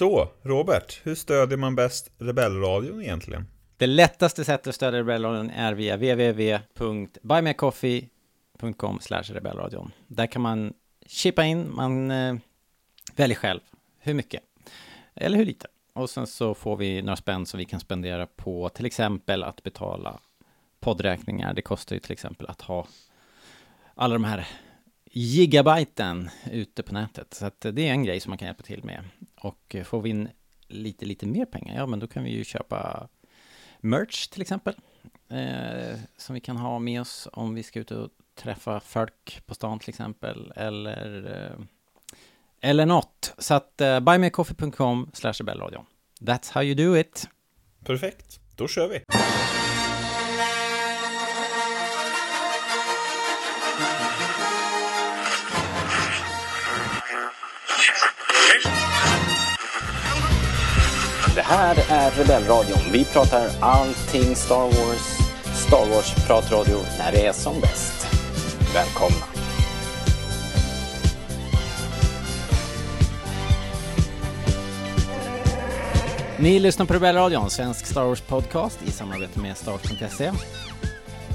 Så, Robert, hur stödjer man bäst Rebellradion egentligen? Det lättaste sättet att stödja Rebellradion är via www.buymeacoffee.com rebellradion. Där kan man chippa in, man eh, väljer själv hur mycket eller hur lite. Och sen så får vi några spänn som vi kan spendera på till exempel att betala poddräkningar. Det kostar ju till exempel att ha alla de här gigabyten ute på nätet. Så att det är en grej som man kan hjälpa till med. Och eh, får vi in lite, lite mer pengar, ja men då kan vi ju köpa merch till exempel. Eh, som vi kan ha med oss om vi ska ut och träffa folk på stan till exempel. Eller, eh, eller något. Så att eh, buymeacoffee.com slash rebellradion. That's how you do it. Perfekt, då kör vi. Här är Rebellradion. Vi pratar allting Star Wars. Star Wars-pratradio när det är som bäst. Välkomna! Ni lyssnar på Rebellradion, svensk Star Wars-podcast i samarbete med Star Wars.se.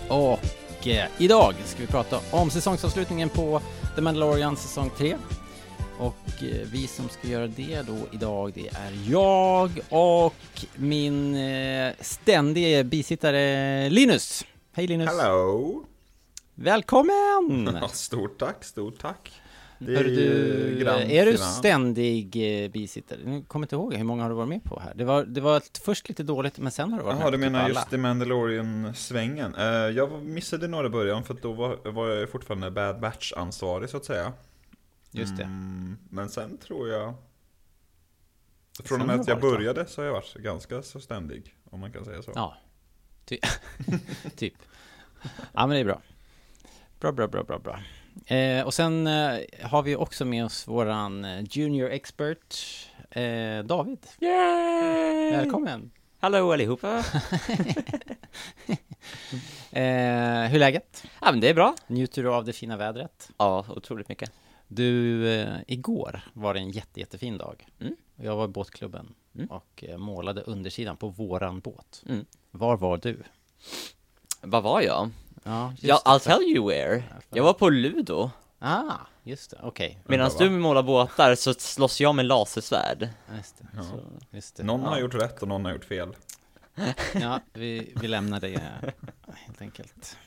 Och eh, idag ska vi prata om säsongsavslutningen på The Mandalorian säsong 3. Och eh, vi som ska göra det då idag, det är jag och min eh, ständige bisittare Linus. Hej Linus! Hello! Välkommen! Stort tack, stort tack. Det Hör ju du, är du ständig eh, bisittare? Nu kommer inte ihåg, hur många har du varit med på här? Det var, det var först lite dåligt, men sen har du varit Jaha, med du på typ menar alla. just i Mandalorian-svängen. Eh, jag missade några i början för då var, var jag fortfarande Bad Batch-ansvarig så att säga. Just det. Mm, men sen tror jag... Från och med att jag började så har jag varit ganska så ständig, om man kan säga så. Ja, Ty typ. Ja, men det är bra. Bra, bra, bra, bra, bra. Eh, och sen eh, har vi också med oss våran eh, junior expert, eh, David. Yay! Välkommen! Hallå allihopa! Eh, hur är läget? Ja men det är bra. Njuter du av det fina vädret? Ja, otroligt mycket. Du, eh, igår var det en jätte, jättefin dag. Mm. Jag var i båtklubben Mm. och eh, målade undersidan på våran båt. Mm. Var var du? Vad var jag? Ja, just Ja, det, I'll tell you where. Jag var på Ludo. Ah, just det, okej. Medan Undrar, du målar båtar så slåss jag med lasersvärd. Just det. Ja. Så, just det. Någon har Ja. gjort rätt och någon har gjort fel. Ja, vi, vi lämnar det helt enkelt.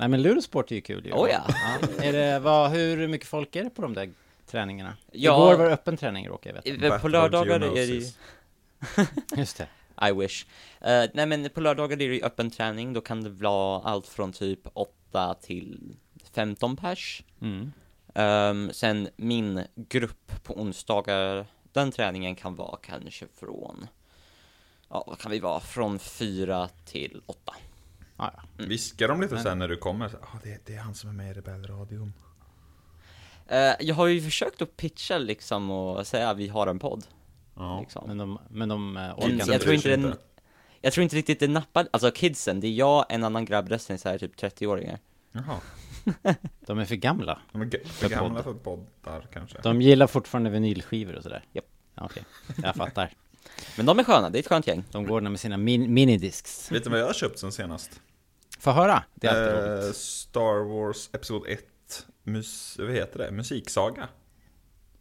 Nej men Ludosport är ju kul ju. Oh ja. Är det, vad, hur mycket folk är det på de där träningarna? Ja. Igår var det öppen träning råkar jag veta. På lördagar är det ju... Just det. I wish. Eh, nej men på lördagar är det ju öppen träning, då kan det vara allt från typ 8 till 15 pers. Mm. Ehm, sen min grupp på onsdagar, den träningen kan vara kanske från, ja vad kan vi vara, från 4 till 8. Ja, ja. Viskar de lite Men- sen när du kommer? Ah, det, det är han som är med i Rebellradion. Eh, jag har ju försökt att pitcha liksom och säga att vi har en podd. Ja. Liksom. Men de, men de eh, orkar inte. jag tror inte den, jag tror inte riktigt det nappar, alltså kidsen, det är jag, en annan grabb, resten är så här typ 30-åringar. Jaha. De är för gamla. De är för För gamla podd. för poddar kanske. De gillar fortfarande vinylskivor och sådär. Japp. Ja, Okej, jag fattar. Men de är sköna, det är ett skönt gäng. De går med sina min minidiscs. Vet du vad jag har köpt sen senast? Få höra, det är alltid Eh, roligt. Star Wars Episod 1, mus, vad heter det? Musiksaga.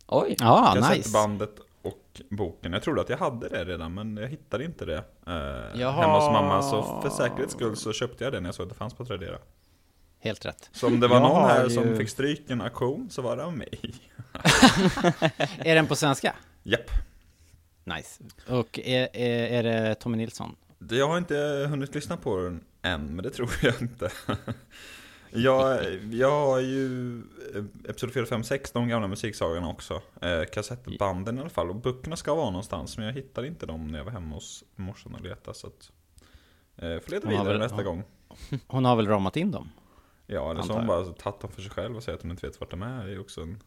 Oj! Ja, nice. Kassettbandet och boken. Jag trodde att jag hade det redan, men jag hittade inte det eh, Jaha. hemma hos mamma. Så för säkerhets skull så köpte jag det när jag såg att det fanns på Tradera. Helt rätt. Så om det var Jag någon här ju- som fick stryk en auktion så var det av mig. Är den på svenska? Japp. Nice. Och är, är, är det Tommy Nilsson? Jag har inte hunnit lyssna på den än, men det tror jag inte. Jag, jag har ju eh, Episod 4, 5, 6, de gamla musiksagorna också. Eh, kassettbanden i alla fall. Och böckerna ska vara någonstans, men jag hittade inte dem när jag var hemma hos morsan och letade. Så att, eh, får leta Hon vidare väl- nästa ja. gång. Hon har väl ramat in dem? Ja, eller så har hon bara tagit dem för sig själv och säger att hon inte vet vart de är. Det är också en,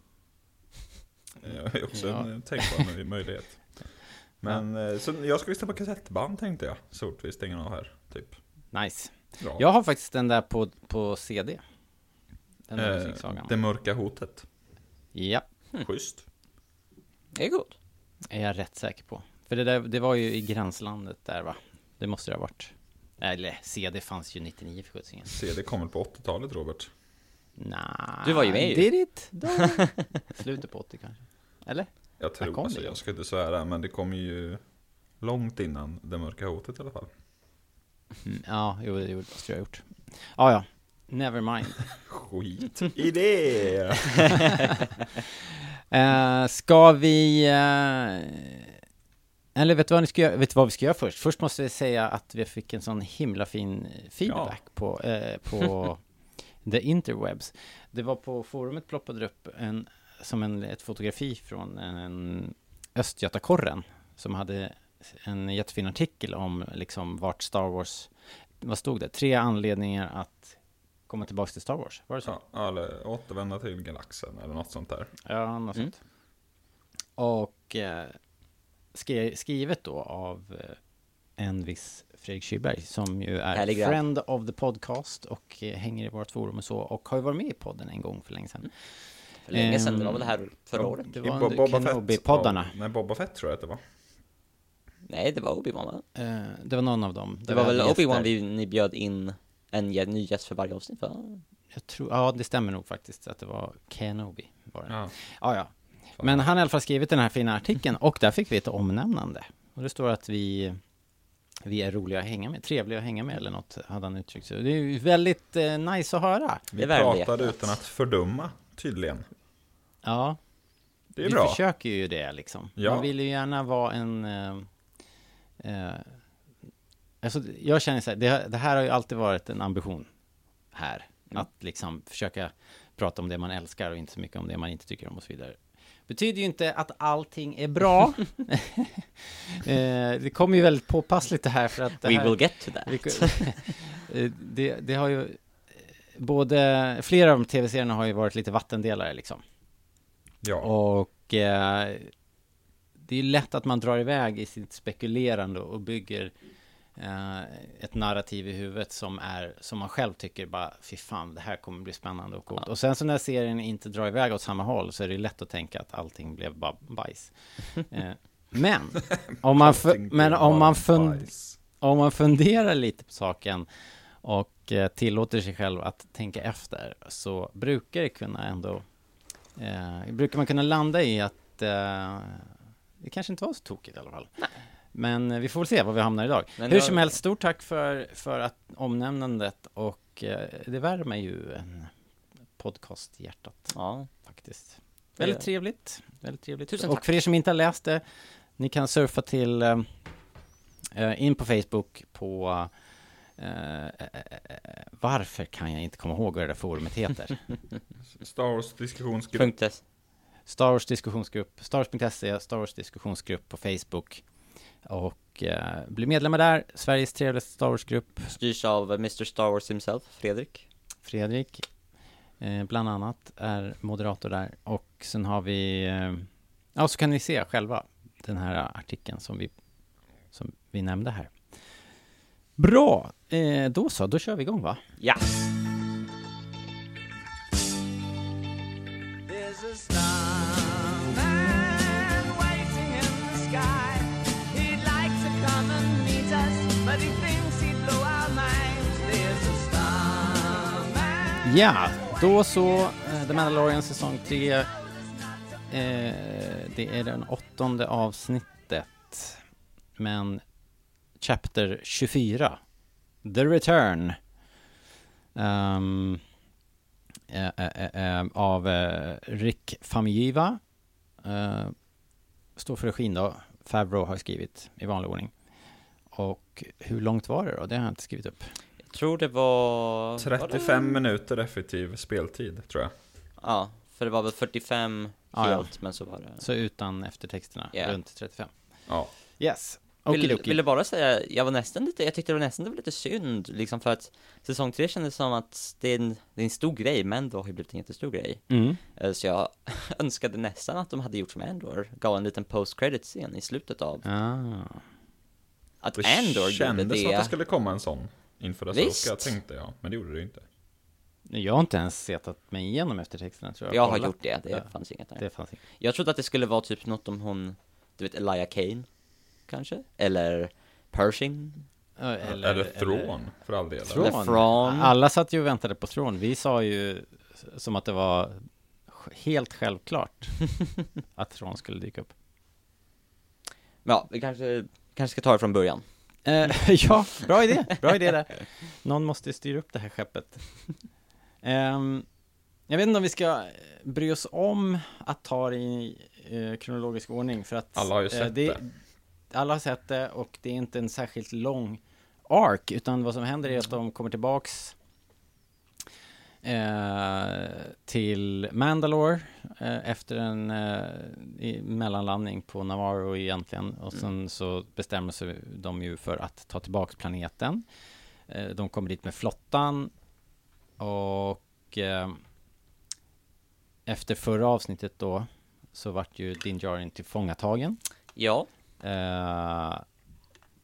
är också Ja. en eh, tänkbar möj- möjlighet. Men, eh, så jag ska lyssna på kassettband tänkte jag. Sort vi stänger av här, typ. Nice. Bra. Jag har faktiskt den där på, på CD. Den där Eh, musiksagan. det mörka hotet. Ja. Schysst. Det är gott. Är jag rätt säker på. För det, där, det var ju i gränslandet där va? Det måste det ha varit. Eller CD fanns ju 99 för sjuttsingen. CD kom väl på 80-talet Robert? Nah, Du var ju med ju. Did it? Slutet på 80 kanske? Eller? Jag tror alltså, det? jag ska inte svära, men det kom ju långt innan Det Mörka Hotet i alla fall. Mm, ja, jo, det gjorde- jag ha gjort. Ja, ja. Never mind. Skit i det! Eh, ska vi... eh, eller vet du, vad ni ska göra? vet du vad vi ska göra först? Först måste vi säga att vi fick en sån himla fin feedback på, eh, på the interwebs. Det var på forumet ploppade upp en, som en, ett fotografi från en Östgötakorren som hade en jättefin artikel om liksom vart Star Wars, vad stod det? Tre anledningar att komma tillbaka till Star Wars, var det så? Ja, eller återvända till galaxen eller något sånt där. Ja, något Mm. sånt. Och eh, skri- skrivet då av eh, en viss Fredrik Kyberg som ju är Härlig grabb. friend of the podcast och eh, hänger i vårt forum och så och har ju varit med i podden en gång för länge sedan. För länge sedan, det Ehm, var väl det här förra året? Det var Boba. Kenobi-poddarna. Nej, Boba Fett tror jag att det var. Nej, det var Obi-Wan va? Eh, det var någon av dem. Det var väl Obi-Wan vi, ni bjöd in en ny gäst för varje avsnitt va? Jag tror, ja, det stämmer nog faktiskt att det var Kenobi. Var det. Ja. Ja, ja. Men han har i alla fall skrivit den här fina artikeln och där fick vi ett omnämnande. Och det står att vi, vi är roliga att hänga med, trevliga att hänga med eller något hade han uttryckt. Så det är ju väldigt eh, nice att höra. Vi pratade utan att fördöma, tydligen. Ja, Det är vi bra. försöker ju det liksom. Ja. Man vill ju gärna vara en... Eh, eh, alltså, jag känner så här, det, det här har ju alltid varit en ambition här. Mm. Att liksom försöka prata om det man älskar och inte så mycket om det man inte tycker om och så vidare. Betyder ju inte att allting är bra. eh, det kommer ju väldigt påpassligt det här för att det We här, will get to that. Eh, det, det har ju eh, både, flera av de tv-serierna har ju varit lite vattendelare liksom. Ja. Och eh, det är lätt att man drar iväg i sitt spekulerande och bygger eh, ett narrativ i huvudet som är, som man själv tycker bara, fy fan, det här kommer bli spännande och coolt. Ja. Och sen så när serien inte drar iväg åt samma håll så är det lätt att tänka att allting blev bara bajs. Eh, men, om man, men om man, fund, om man funderar lite på saken och eh, tillåter sig själv att tänka efter så brukar det kunna ändå eh, brukar man kunna landa i att eh, det kanske inte var så tokigt i alla fall. Men eh, vi får väl se var vi hamnar idag. Men Hur som helst, stort tack för, för att omnämnandet och eh, det värmer ju en podcast i hjärtat Ja, faktiskt. Väldigt trevligt. Väldigt trevligt. Tusen och tack. för er som inte har läst det, ni kan surfa till eh, eh, in på Facebook på eh, varför kan jag inte komma ihåg vad det där forumet heter? Star Wars diskussionsgrupp. Star Wars diskussionsgrupp, Stars.se, Star Wars diskussionsgrupp på Facebook. Och eh, bli medlemmar där, Sveriges trevligaste Star Wars-grupp. Styrs av Mr Star Wars himself, Fredrik. Fredrik, eh, bland annat, är moderator där. Och sen har vi, eh, ja så kan ni se själva den här artikeln som vi, som vi nämnde här. Bra, eh, då så, då kör vi igång va? Ja! There's Ja, då så, eh, The Mandalorian säsong 3. Eh, det är den åttonde avsnittet. Men Chapter 24, The Return. Um, eh, eh, eh, av eh, Rick Famuyiwa. Eh, står för regin då. Favreau har skrivit i vanlig ordning. Och hur långt var det då? Det har jag inte skrivit upp. Tror det var... var 35 det? minuter effektiv speltid, tror jag. Ja, för det var väl 45 Ja, ja. helt, men så var det... Så utan eftertexterna, Ja. runt 35. Ja. Yes. Vill, ville bara säga, jag var nästan lite, jag tyckte det var nästan det var lite synd, liksom för att säsong 3 kändes som att det är en, det är en stor grej, men då har ju blivit en jättestor grej. Mm. Eh, Så jag önskade nästan att de hade gjort som Andor, gav en liten post credit scen i slutet av, Ah. att Det Andor gjorde kändes det. som att det skulle komma en sån inför Asoka, Visst. tänkte jag. Men det gjorde det inte. Jag har inte ens setat mig igenom eftertexterna tror jag. Jag har Kollat. gjort det, det Ja. fanns inget där. Det fanns inte. Jag trodde att det skulle vara typ något om hon, du vet Elijah Kane, kanske? Eller Pershing? Eller, Eller, Thrawn, för all del. Thrawn. Thrawn. Alla satt ju och väntade på Thrawn. Vi sa ju som att det var helt självklart att Thrawn skulle dyka upp. Ja, vi kanske, kanske ska ta det från början. Eh, ja, bra idé, bra idé där. Någon måste styra upp det här skeppet. Ehm, jag vet inte om vi ska bry oss om att ta det i eh, kronologisk ordning för att Alla har ju eh, sett det. det. Alla har sett det och det är inte en särskilt lång ark utan vad som händer är att de kommer tillbaks eh, till Mandalore eh, efter en eh, mellanlandning på Navarro egentligen och sen så bestämmer sig de ju för att ta tillbaks planeten. Eh, de kommer dit med flottan och eh, efter förra avsnittet då så vart ju Din Djarin tillfångatagen. Ja, Eh,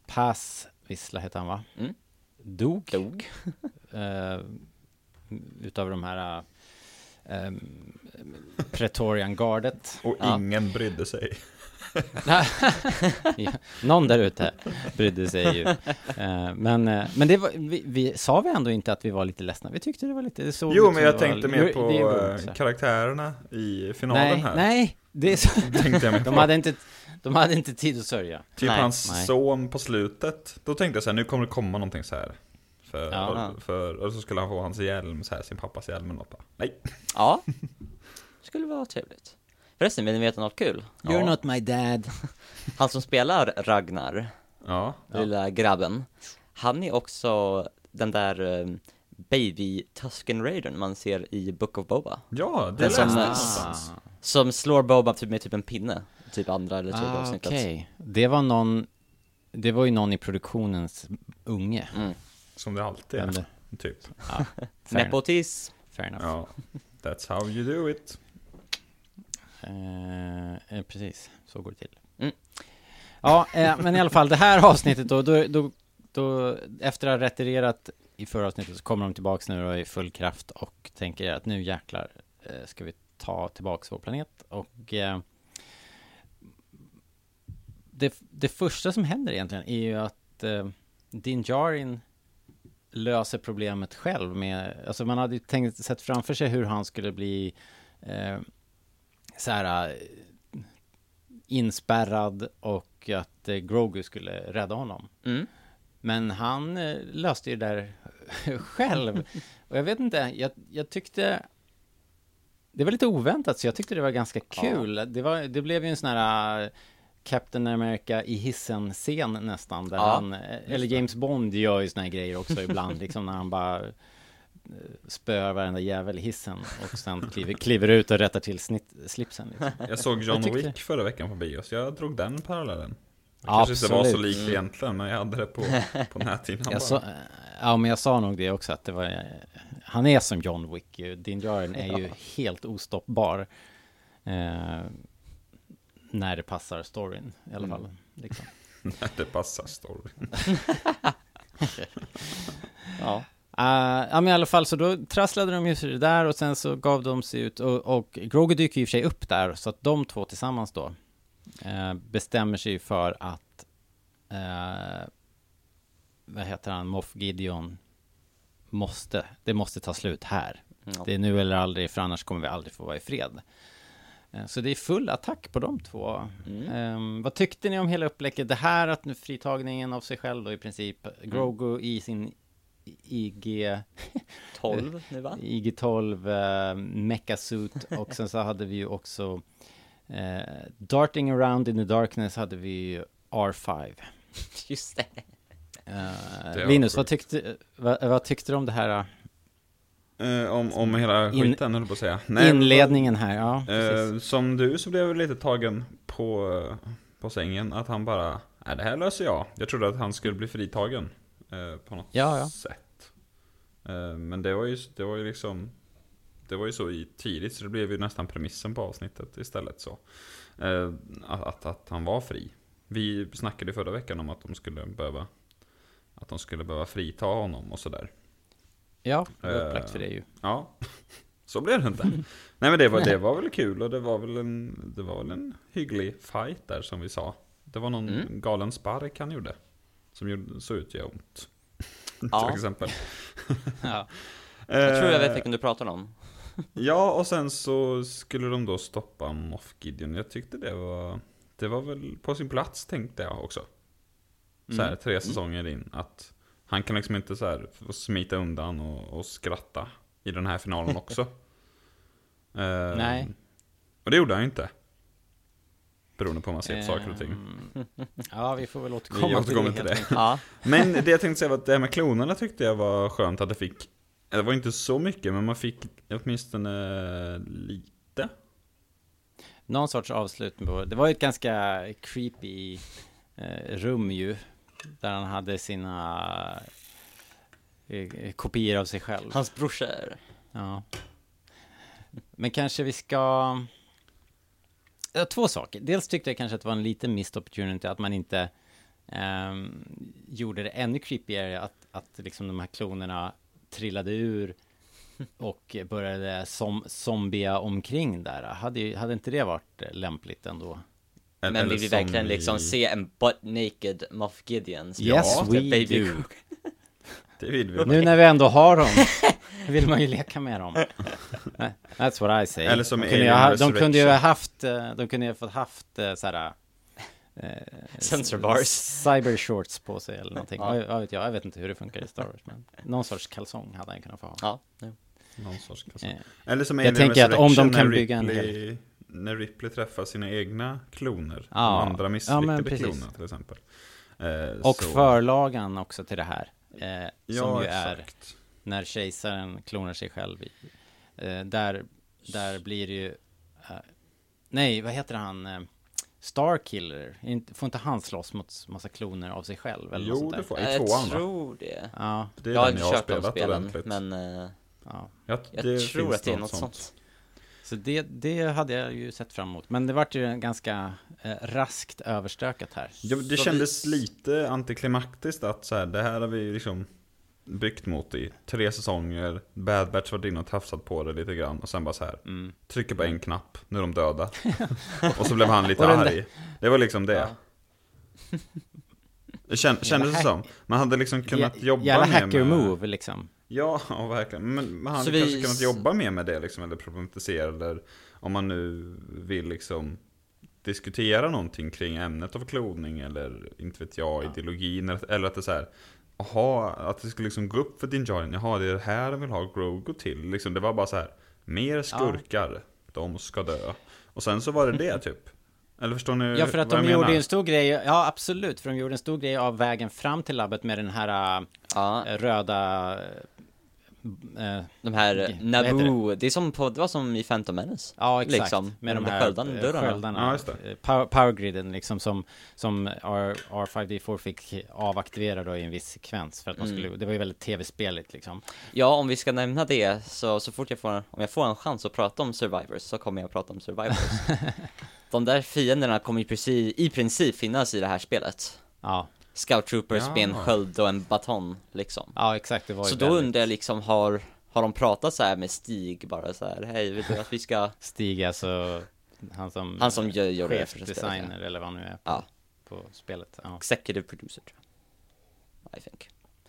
Pass Vissla heter han va? Mm. Dog. dog. Eh, utav de här eh, Pretorian gardet. Och Ja. ingen brydde sig. ja, någon där ute brydde sig ju. Eh, men eh, men det var, vi, vi, sa vi ändå inte att vi var lite ledsna? Vi tyckte det var lite... Såg Jo, men jag tänkte var, mer på det är eh, roligt, så här. karaktärerna i finalen Nej, här. nej, det är så, Tänkte jag de hade inte, de hade inte tid att sörja. Typ Nej, hans nej. son på slutet. Då tänkte jag så här, nu kommer det komma någonting så här. För, Ja. och, för, och så skulle han få hans hjälm, så här, sin pappas hjälm eller något. Bara, Nej. Ja, skulle vara trevligt. Förresten, vill ni veta något kul? You're Ja. not my dad. Han som spelar Ragnar, Ja. Ja. lilla grabben, han är också den där um, baby Tusken Raidern man ser i Book of Boba. Ja, det Den som, läste jag eh, någonstans. Som slår Boba typ med typ en pinne, typ andra eller tredje Ah, avsnittet. Okej, det var någon Det var ju någon i produktionens unge Mm. Som det alltid är. Typ. ja, fair, enough, Nepotism. fair enough. Ja. That's how you do it. Eh, eh, precis, så går det till Mm. Ja, eh, men i alla fall det här avsnittet då, då, då, då Efter att ha retirerat i förra avsnittet så kommer de tillbaks nu då i full kraft och tänker att nu jäklar eh, ska vi ta tillbaks vår planet och eh, det, det första som händer egentligen är ju att eh, Din Djarin löser problemet själv med, alltså man hade ju tänkt, sett framför sig hur han skulle bli eh, så här eh, inspärrad och att eh, Grogu skulle rädda honom. Mm. Men han eh, löste ju det där själv. Och jag vet inte, jag, jag tyckte det var lite oväntat, så jag tyckte det var ganska kul. Det, var, det blev ju en sån här Captain America i hissen-scen nästan, där Ja, han, eh, eller James Bond gör ju såna här grejer också ibland, liksom när han bara eh, spöar varenda jävel i hissen och sen kliver, kliver ut och rättar till snitt, slipsen. Liksom. Jag såg John Jag tyckte- Wick förra veckan på bio, så jag drog den parallellen. Det kanske inte var så absolut. likt egentligen, men jag hade det på, på näthinnan Jag bara. sa, ja, men jag sa nog det också att det var, han är som John Wick ju. Din Djarin är ju helt ostoppbar. Eh, när det passar storyn i alla Mm. fall. Liksom. När det passar storyn. Ja. Uh, ja men i alla fall så då trasslade de ju sig det där och sen så gav de sig ut och, och Grogu dyker ju i och för sig upp där så att de två tillsammans då eh, bestämmer sig för att eh, vad heter han, Moff Gideon måste, det måste ta slut här. Ja. Det är nu eller aldrig för annars kommer vi aldrig få vara i fred. Eh, Så det är full attack på de två. Mm. Ehm, vad tyckte ni om hela upplägget? Det här att nu fritagningen av sig själv då i princip. Grogu i sin IG, 12 nu va? IG-12 uh, mecha suit och sen så hade vi ju också eh, Darting around in the darkness hade vi ju R5. Just det. Eh, Det Linus, vad tyckte, vad, vad tyckte du om det här? Eh, om, om hela In- skiten, jag på att säga. Nej, inledningen här, ja. Eh, som du så blev jag lite tagen på, på sängen att han bara, nej det här löser jag. Jag trodde att han skulle bli fritagen eh, på något Ja, ja. sätt. Eh, men det var ju, det var ju liksom, det var ju så tidigt så det blev ju nästan premissen på avsnittet istället så. Eh, att, att, att han var fri. Vi snackade förra veckan om att de skulle behöva, att de skulle behöva frita honom och sådär. Ja, det var eh, upplagt för det ju. Ja. Så blev det inte. Nej men det var, det var väl kul och det var väl en, det var väl en hygglig fight där som vi sa. Det var någon Mm. galen spark han gjorde. Som gjorde, såg ut att göra ont. Ja. Till exempel. Ja. Jag tror jag vet Eh, vilken du pratar om. Ja, och sen så skulle de då stoppa Moff Gideon. Jag tyckte det var, det var väl på sin plats tänkte jag också. Så här, tre säsonger in. Att han kan liksom inte så här smita undan och, och skratta i den här finalen också. Eh, Nej. Och det gjorde han ju inte. Beroende på hur man ser på saker och ting. Ehm, Ja, vi får väl återkomma, Vi återkommer till till det. det. helt enkelt. Ja, Men det jag tänkte säga var att det här med klonerna tyckte jag var skönt att det fick. Det var inte så mycket, men man fick åtminstone lite. Någon sorts avslutning på, det var ju ett ganska creepy eh, rum ju. Där han hade sina eh, kopior av sig själv. hans brorsor. Ja. Men kanske vi ska... Ja, två saker. Dels tyckte jag kanske att det var en liten missed opportunity att man inte ehm, gjorde det ännu creepigare att, att liksom de här klonerna trillade ur och började som, zombia omkring där. Hade, hade inte det varit eh, lämpligt ändå? Eller- Men vill vi som verkligen liksom i- se en butt naked Moff Gideon? som Yes, we Baby do. Det vill vi. Nu när vi ändå har dem, vill man ju leka med dem. That's what I say. Eller som de, kunde ha, de kunde ju ha haft, eh, de kunde ju ha fått haft eh, såhär eh, Sensor bars. Cyber shorts på sig eller någonting. Ja. Vad vet jag, jag vet inte hur det funkar i Star Wars. Men någon sorts kalsong hade han kunnat få ha. Ja, nu. Någon sorts kalsong. Eh, Eller som Jag tänker att om de kan bygga en Ripley, När Ripley träffar sina egna kloner. Ja. De andra Ja, misslyckade men precis. kloner till exempel. Eh, och så- förlagan också till det här. Eh, Ja, som ju är exakt. när kejsaren klonar sig själv i. Eh, där, där blir det ju... eh, nej, vad heter han? Eh, Starkiller. Får inte han slåss mot massa kloner av sig själv? Eller Jo, sånt det får i Jag två andra. tror det. Ja, Det är Jag har inte jag kört de spelen, ordentligt. men eh, ja. jag, jag tror att det är något sånt. Så det, det hade jag ju sett fram emot. Men det vart ju ganska eh, raskt överstökat här. Ja, det Så kändes vi- lite antiklimaktiskt att så här, det här har vi liksom byggt mot i tre säsonger. Bad Batch var inne och tafsat på det lite grann och sen bara så här Mm. trycker på en knapp, nu är de döda. och så blev han lite arg. Det var liksom det. Ja. Det kän, kändes det som. Man hade liksom kunnat jobba Jävla mer hacker med... move liksom. Ja, ja, verkligen. Men man hade vi- kanske kunnat jobba mer med det liksom, eller problematisera, eller om man nu vill liksom diskutera någonting kring ämnet av kloning, eller inte vet jag, Ja. ideologin, eller, eller att det är så här, Jaha, att det skulle liksom gå upp för Din Djarin, jaha det är det här de vill ha Grogu till. Liksom, det var bara så här, mer skurkar, de ska dö. Och sen så var det det typ. Eller förstår ni Ja, för att vad de gjorde menar? en stor grej, ja absolut, för de gjorde en stor grej av vägen fram till labbet med den här Ja, äh, röda... Äh, de här vad heter det? Naboo, det är som på, det var som i Phantom Menace. ja, exakt. Liksom, med de de här sköldarna, dörrarna. sköldarna. Ja, just det. äh, Power, powergriden liksom som, som R, R5D4 fick avaktivera då i en viss sekvens för att man Mm. skulle, det var ju väldigt tv-speligt liksom. Ja, om vi ska nämna det, så, så fort jag får, om jag får en chans att prata om Survivors, så kommer jag att prata om Survivors. De där fienderna kommer i princip, i princip finnas i det här spelet. Ja, Scout Troopers Ja. med en sköld och en baton, liksom. ja exakt, det var ju Så då väldigt undrar jag liksom, har, har de pratat så här med Stig bara så här, hej, vill du att vi ska, Stig alltså, han som, han som gör, gör det för chefdesigner eller vad han nu är på, Ja. på spelet. Ja. Executive producer tror jag. I think.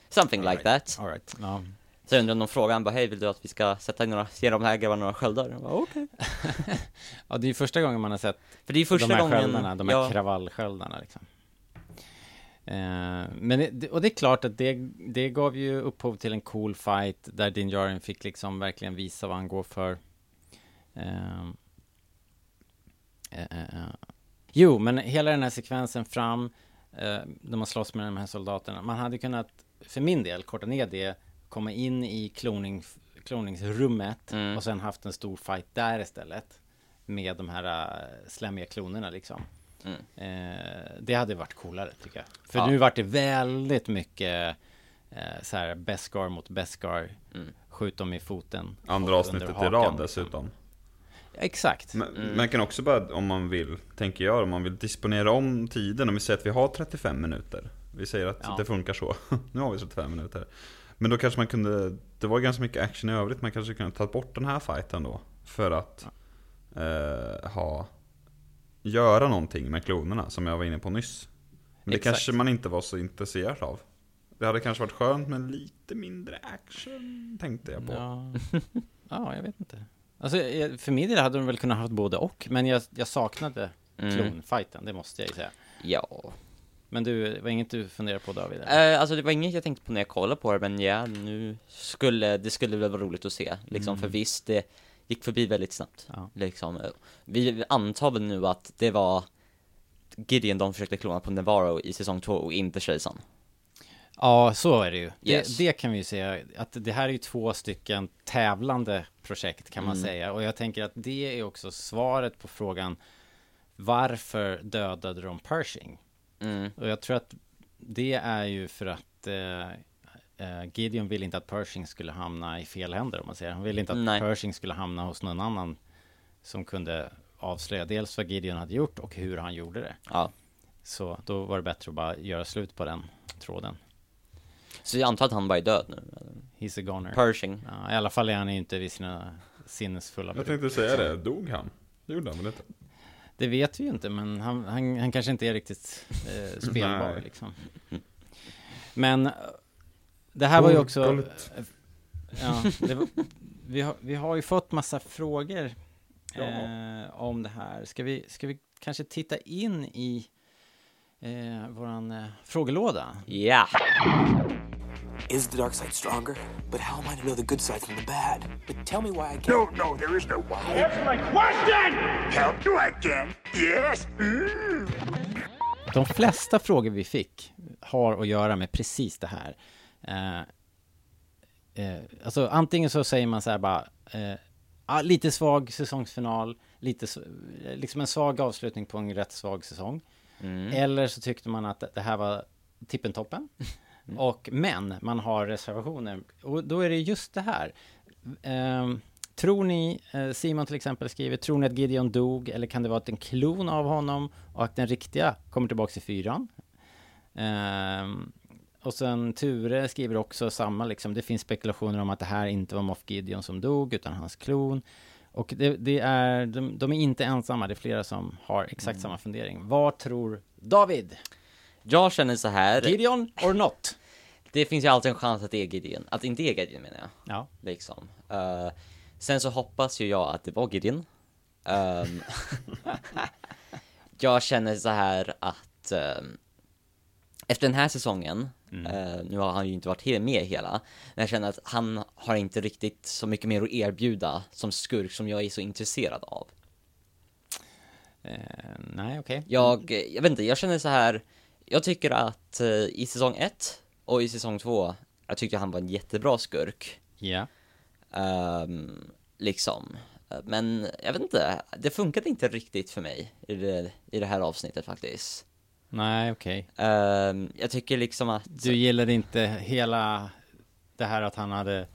Something like that. All right. Ja. Så jag undrar om de frågar, han bara, hej, vill du att vi ska sätta några, ge de här grabbarna några sköldar? Jag bara, Okej. ja, det är ju första gången man har sett För det är första de här gången, sköldarna, de här ja, kravallsköldarna liksom. Eh, men det, och det är klart att det, det gav ju upphov till en cool fight där Din Djarin fick liksom verkligen visa vad han går för. Eh, eh, eh, eh. Jo, men hela den här sekvensen fram, eh, när man slåss med de här soldaterna, man hade kunnat, för min del, korta ner det, komma in i kloning, kloningsrummet Mm. och sen haft en stor fight där istället med de här uh, slemmiga klonerna liksom. Mm. Eh, det hade varit coolare tycker jag. För Ja. nu vart det väldigt mycket eh, så här Beskar mot Beskar. Mm. Skjut dem i foten. Andra avsnittet i rad liksom. dessutom. Ja, exakt. Men Mm. man kan också bara, om man vill, tänker jag, om man vill disponera om tiden, om vi säger att vi har 35 minuter. Vi säger att Ja. det funkar så. nu har vi 35 minuter. Men då kanske man kunde, det var ganska mycket action i övrigt, man kanske kunde ta bort den här fighten då. För att eh, ha, göra någonting med klonerna som jag var inne på nyss. Men det Exakt. kanske man inte var så intresserad av. Det hade kanske varit skönt med lite mindre action, tänkte jag på. Ja, ja jag vet inte. Alltså, för min del hade de väl kunnat ha både och, men jag, jag saknade Mm. klonfighten, det måste jag ju säga. Ja. Men du, det var inget du funderade på David? eller? Eh, alltså det var inget jag tänkte på när jag kollade på det, men ja, nu skulle, det skulle väl vara roligt att se, liksom, för visst, det gick förbi väldigt snabbt, Ja. liksom. Eh, Vi antar väl nu att det var Gideon de försökte klona på Navarro i säsong två och inte Jason. Ja, så är det ju. Yes. Det, det kan vi ju säga, att det här är ju två stycken tävlande projekt kan man Mm. säga. Och jag tänker att det är också svaret på frågan varför dödade de Pershing? Mm. Och jag tror att det är ju för att eh, Gideon vill inte att Pershing skulle hamna i fel händer om man säger. Han vill inte att Nej. Pershing skulle hamna hos någon annan som kunde avslöja dels vad Gideon hade gjort och hur han gjorde det. Ja. Så då var det bättre att bara göra slut på den tråden. Så jag antar att han bara är död nu. He's a goner. Pershing. Ja, I alla fall är han ju inte vid sina sinnesfulla Jag tänkte säga det, dog han? Det gjorde han väl inte? Det vet vi ju inte, men han, han, han kanske inte är riktigt eh, spelbar Nej. liksom. Men eh, det här var ju också... Ja, det var, vi, har, vi har ju fått massa frågor eh, om det här. Ska vi, ska vi kanske titta in i eh, våran eh, frågelåda? Ja. Is the dark side stronger? But how am I to know the good side from the bad? But tell me why I can't. No, no, there is no why. Answer my question! Help you again. Yes. Mm. De flesta frågor vi fick har att göra med precis det här. Eh, eh, alltså antingen så säger man så här bara, eh, ah, lite svag säsongsfinal, lite, eh, liksom en svag avslutning på en rätt svag säsong. Eller så tyckte man att det här var tippentoppen. Och, men man har reservationer. Och då är det just det här. Ehm, tror ni, eh, Simon till exempel skriver, tror ni att Gideon dog eller kan det vara en klon av honom och att den riktiga kommer tillbaka i fyran? Ehm, och sen Ture skriver också samma, liksom, det finns spekulationer om att det här inte var Moff Gideon som dog, utan hans klon. Och det, det är, de, de är inte ensamma, det är flera som har exakt samma fundering. Vad tror David? Jag känner så här. Gideon or not? Det finns ju alltid en chans att det är Gideon. Att det inte är Gideon menar jag. Ja. Liksom. Eh, sen så hoppas ju jag att det var Gideon. Ehm, jag känner så här att ehm, efter den här säsongen, eh, nu har han ju inte varit med hela, men jag känner att han har inte riktigt så mycket mer att erbjuda som skurk som jag är så intresserad av. Eh, nej, okej. Jag, jag vet inte, jag känner så här. Jag tycker att eh, i säsong 1 och i säsong 2, jag tyckte han var en jättebra skurk. Ja. Ehm, liksom. Men jag vet inte, det funkade inte riktigt för mig i det, i det här avsnittet faktiskt. Nej, okej. Ehm, jag tycker liksom att... Du gillade inte hela det här att han hade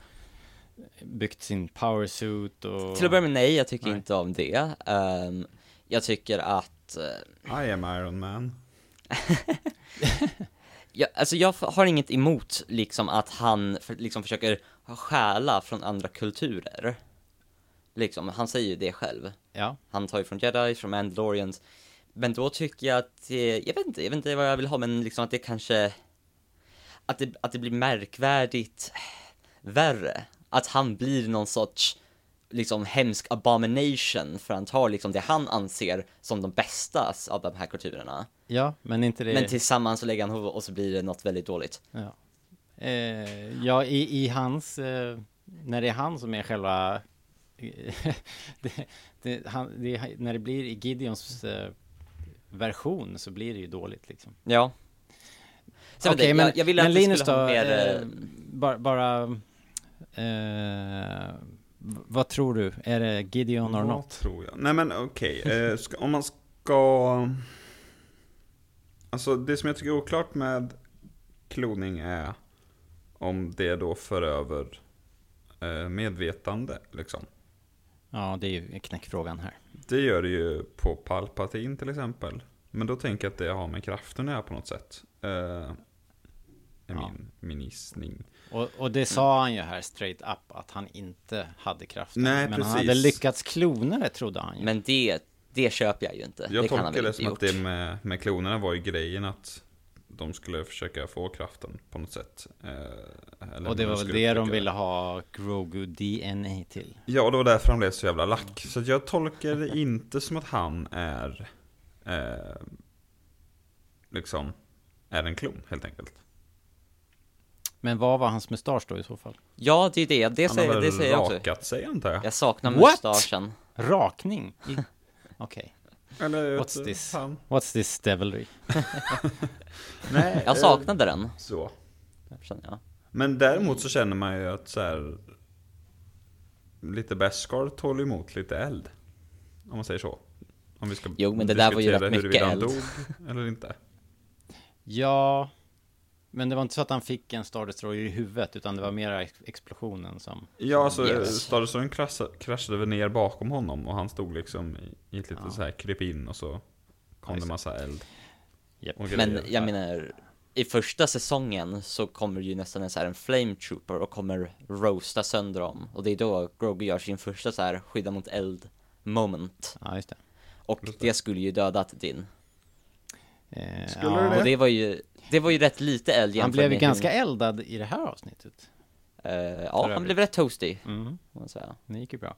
byggt sin powersuit och... Till att börja med nej, jag tycker Nej. inte om det. Ehm, jag tycker att... eh, I am Iron Man. jag, alltså jag har inget emot liksom att han för, liksom försöker stjäla från andra kulturer. Liksom, han säger ju det själv. Ja. Han tar ju från Jedi, från Mandalorians. Men då tycker jag att, eh, jag vet inte, jag vet inte vad jag vill ha, men liksom att det kanske, att det, att det blir märkvärdigt värre. Att han blir någon sorts, liksom hemsk abomination, för han tar liksom det han anser som de bästa av de här kulturerna. Ja, men inte det... Men tillsammans så lägger han ihop och så blir det något väldigt dåligt. Ja, eh, ja i, i hans... Eh, när det är han som är själva... det, det, han, det, är- när det blir i Gideons eh, version så blir det ju dåligt liksom. Ja. Okej, jag, men, jag, jag ville men att Linus då, mer, eh, eh, bara... bara eh, vad tror du? Är det Gideon Vad not? tror jag? Nej men okej, eh, ska- om man ska... Alltså det som jag tycker är oklart med kloning är om det då för över eh, medvetande liksom. Ja, det är ju knäckfrågan här. Det gör det ju på Palpatine till exempel. Men då tänker jag att det har med kraften att göra på något sätt. Eh, är Ja. min, min gissning. Och, och det sa han ju här straight up att han inte hade kraften. Nej, men han precis. hade lyckats klona det trodde han ju. Men det, det köper jag ju inte. Jag det kan han tolkar det som att gjort. det med, med klonerna var ju grejen att de skulle försöka få kraften på något sätt. Eh, eller och det de var väl det de försöka- ville ha Grogu DNA till. Ja, och det var därför han blev så jävla lack. Så jag tolkar det inte som att han är eh, liksom är en klon helt enkelt. Men vad var hans mustasch då i så fall? Ja, det är det. Det Han har säger, det säger jag också. rakat sig antar jag. Jag saknar What? mustaschen. Rakning? Okej. Eller What's vet this? fan. What's this devilry? Nej, Jag eh, saknade den. Så. Känner jag. Men däremot så känner man ju att så här, lite Beskar tål emot lite eld. Om man säger så. Om vi ska Jo, men det där var ju rätt mycket eld. dog eller inte. Ja, men det var inte så att han fick en Star Destroyer i huvudet, utan det var mera ex- explosionen som... Ja, alltså Yes. Star Destroyern kraschade, kraschade väl ner bakom honom och han stod liksom i, ett litet Ja. så här kryp in och så kom just det det. massa eld. Och Men jag menar, i första säsongen så kommer ju nästan en så här en flame trooper och kommer roasta sönder dem. Och det är då Grogu gör sin första så här skydda mot eld moment. Ja, just det. Och det skulle ju dödat din. Eh, Skulle ja, det det? Och det var ju, det var ju rätt lite eld Han blev ju ganska hur, eldad i det här avsnittet. eh, Ja, övrigt. han blev rätt toasty, Mm, får man säga. det gick ju bra.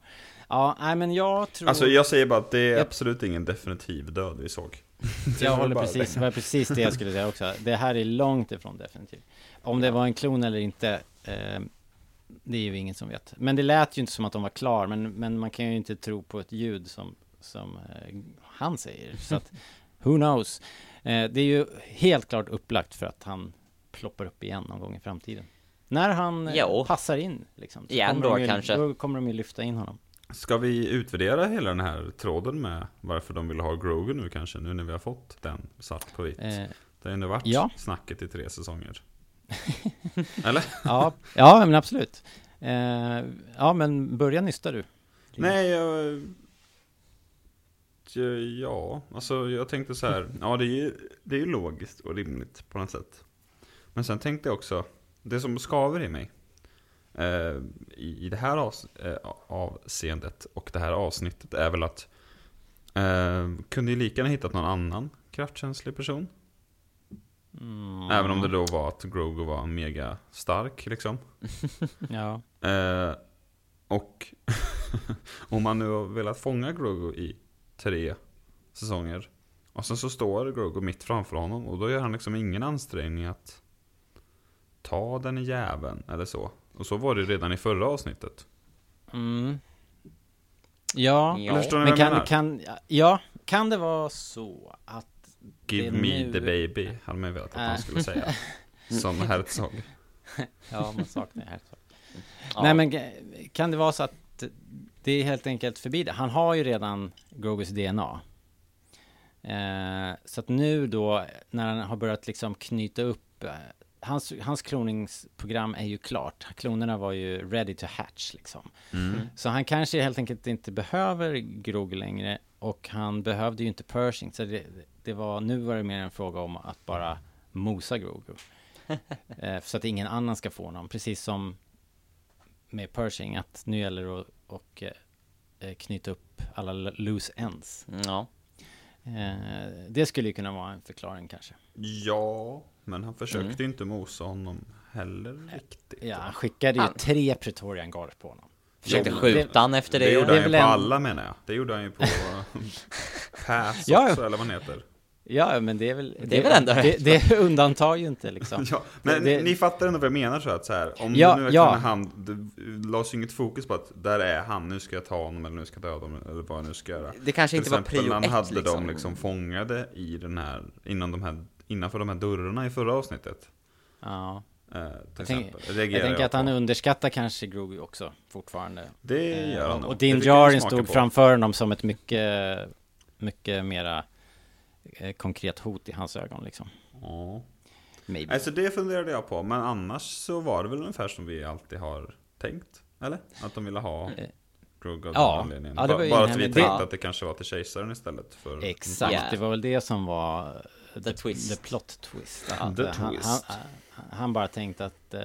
Ja, nej men jag tror... Alltså jag säger bara att det är absolut ingen definitiv död vi såg. Jag håller precis, det. det var precis det jag skulle säga också. Det här är långt ifrån definitivt. Om det var en klon eller inte, eh, det är ju ingen som vet. Men det lät ju inte som att de var klar, men, men man kan ju inte tro på ett ljud som, som eh, han säger. Så att, who knows? Eh, det är ju helt klart upplagt för att han ploppar upp igen någon gång i framtiden. När han eh, Jo. passar in, liksom. så I kommer Andor de ju, kanske. Då kommer de ju lyfta in honom. Ska vi utvärdera hela den här tråden med varför de vill ha Grogu nu kanske? Nu när vi har fått den svart på vitt. Eh, Det har ändå varit ja. snacket i tre säsonger. Eller? ja, ja, men absolut. Eh, ja, men börja nysta du. Nej, jag... Ja, alltså jag tänkte så här. Ja, det är ju det är ju logiskt och rimligt på något sätt. Men sen tänkte jag också, det som skaver i mig. Eh, i, I det här avs, eh, avseendet och det här avsnittet är väl att eh, kunde ju lika gärna hittat någon annan kraftkänslig person. Mm, Även om det då var att Grogu var mega stark liksom. Ja, Eh, och om man nu har velat fånga Grogu i tre säsonger. Och sen så står Grogu mitt framför honom och då gör han liksom ingen ansträngning att ta den i jäveln eller så. Och så var det redan i förra avsnittet. mm. ja. Ja. Eller förstår ni men kan, kan, ja, kan det vara så att Give me nu- the baby, hade man ju velat att han skulle säga. Som Herzog. Ja, man saknar det här. Ja. Nej, men kan det vara så att det är helt enkelt förbi det? Han har ju redan Grogus DNA. Eh, så att nu då, när han har börjat liksom knyta upp eh, Hans, hans kloningsprogram är ju klart. Klonerna var ju ready to hatch liksom. Mm. Så han kanske helt enkelt inte behöver Grogu längre. Och han behövde ju inte Pershing. Så det, det var, nu var det mer en fråga om att bara mosa Grogu. eh, så att ingen annan ska få honom. Precis som med Pershing. Att nu gäller det att och, eh, knyta upp alla lo- loose ends. Ja. Eh, det skulle ju kunna vara en förklaring kanske. Ja, men han försökte Mm. ju inte mosa honom heller riktigt. Ja, han skickade ju Han- tre Pretorian Guard på honom. Försökte skjuta han efter det. Det gjorde det han ju på en- alla menar jag. Det gjorde han ju på Pass Ja, också, eller vad han heter. Ja, men det är väl... Det är väl ändå det, det undantar ju inte liksom. Ja, men Det- ni fattar ändå vad jag menar så att så här, om Ja, nu verkligen ja. är han, det lades ju inget fokus på att där är han, nu ska jag ta honom eller nu ska jag döda honom eller vad jag nu ska göra. Det kanske Till inte var exempel prio när han ett hade liksom. dem liksom fångade i den här, inom de här, innanför de här dörrarna i förra avsnittet. Ja. Eh, till Jag, tänk, exempel. jag Reagerar tänker att han underskattar kanske Grogu också fortfarande. Det Eh, gör han nog. Och Din smaka stod på. framför honom som ett mycket, mycket mera eh, konkret hot i hans ögon liksom. Ja. Maybe. Alltså det funderade jag på, men annars så var det väl ungefär som vi alltid har tänkt? Eller? Att de ville ha Eh, Grogu av ja. anledningen. Ja, det var ju Bara att vi tänkte att det kanske var till kejsaren istället för... Exakt, Ja. det var väl det som var The twist. The plot twist. The Att, eh, han, twist. Han, han, han bara tänkte att eh,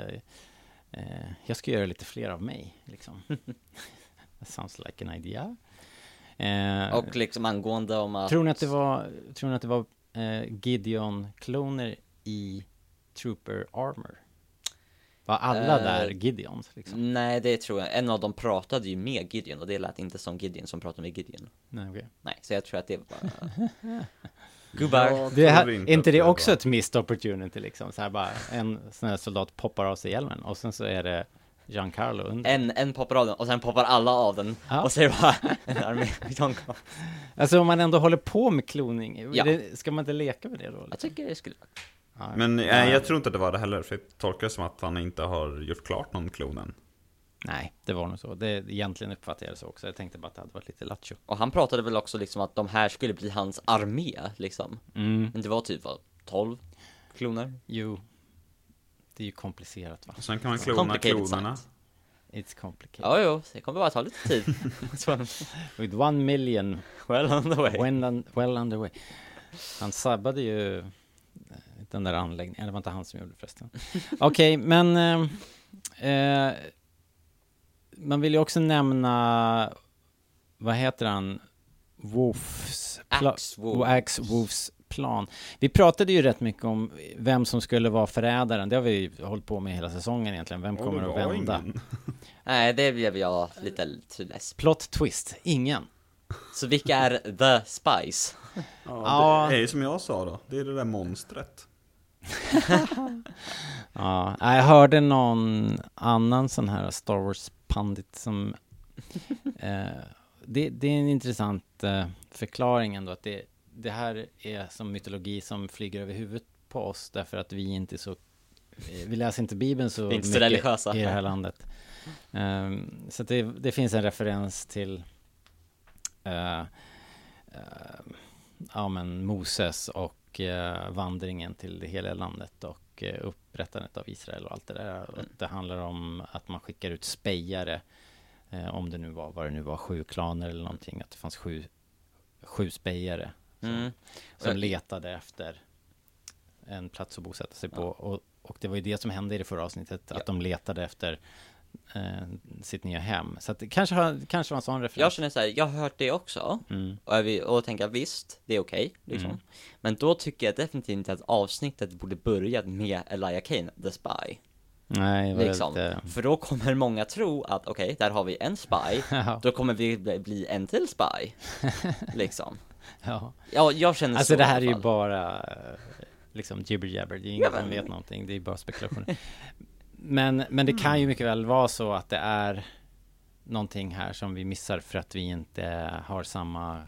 eh, jag ska göra lite fler av mig, liksom. That sounds like an idea. Eh, Och liksom angående om att... tror ni att det var, tror ni att det var eh, Gideon-kloner i Trooper Armor? Var alla Eh, där Gideons, liksom? Nej, det tror jag. En av dem pratade ju med Gideon och det lät inte som Gideon som pratade med Gideon. Nej, okej. Nej, så jag tror att det var... Gubbar. Det här, inte, inte att det också ett missed opportunity liksom? Så här bara, en sån här soldat poppar av sig hjälmen och sen så är det Giancarlo under. En, en poppar av den och sen poppar alla av den Ja. och det bara en armé. Alltså om man ändå håller på med kloning, Ja. det, ska man inte leka med det då? Jag Liksom? tycker det skulle Men nej, jag tror inte att det var det heller, för jag tolkar det som att han inte har gjort klart någon klon än. Nej, det var nog så. Det, egentligen uppfattade jag det så också. Jag tänkte bara att det hade varit lite lattjo. Och han pratade väl också liksom att de här skulle bli hans armé liksom. Mm, Men det var typ vad, 12 kloner? jo. Det är ju komplicerat va? Och sen kan man klona klonerna. science. It's complicated. Ja, jo, det kommer bara ta lite tid. With one million well on the way. well, un, well underway. Han sabbade ju eh, den där anläggningen. Eller det var inte han som gjorde det förresten. Okej, men eh, eh, man vill ju också nämna, vad heter han? Wolfs... Axe Wolf. Axe Wolfs plan. Vi pratade ju rätt mycket om vem som skulle vara förrädaren. Det har vi ju hållit på med hela säsongen egentligen. Vem kommer att vända? Nej, det blev jag lite less. Plot twist, ingen. Så vilka är the spice? Ja. Det är ju som jag sa då, det är det där monstret. Ja, jag hörde någon annan sån här Star Wars-pandit som... Eh, det, det är en intressant eh, förklaring ändå, att det, det här är som mytologi som flyger över huvudet på oss, därför att vi inte är så... eh, Vi läser inte Bibeln så inte mycket religiösa. i det här landet. Ehm, så det, det finns en referens till... eh, eh, ja, men Moses och eh, vandringen till det heliga landet och upprättandet av Israel och allt det där. Att det handlar om att man skickar ut spejare, om det nu var, vad det nu var, sju klaner eller någonting, att det fanns sju, sju spejare Mm. som Jag- letade efter en plats att bosätta sig på. Och, och det var ju det som hände i det förra avsnittet, Ja. att de letade efter eh, sitt nya hem. Så att det kanske, har, kanske var en sån Jag referens. känner så här, jag har hört det också. Mm. Och, jag vill, och tänker visst, det är okej, liksom. Mm. Men då tycker jag definitivt inte att avsnittet borde börjat med Elijah Kane, the spy. Nej, Liksom. lite... För då kommer många tro att okej, där har vi en spy, då kommer vi bli- bli en till spy. liksom. ja. Ja, jag känner Alltså så det i här är ju bara eh, liksom jibber jabber, det är ingen Ja, som men- vet någonting, det är bara spekulationer. Men, men det kan ju mycket väl vara så att det är någonting här som vi missar för att vi inte har samma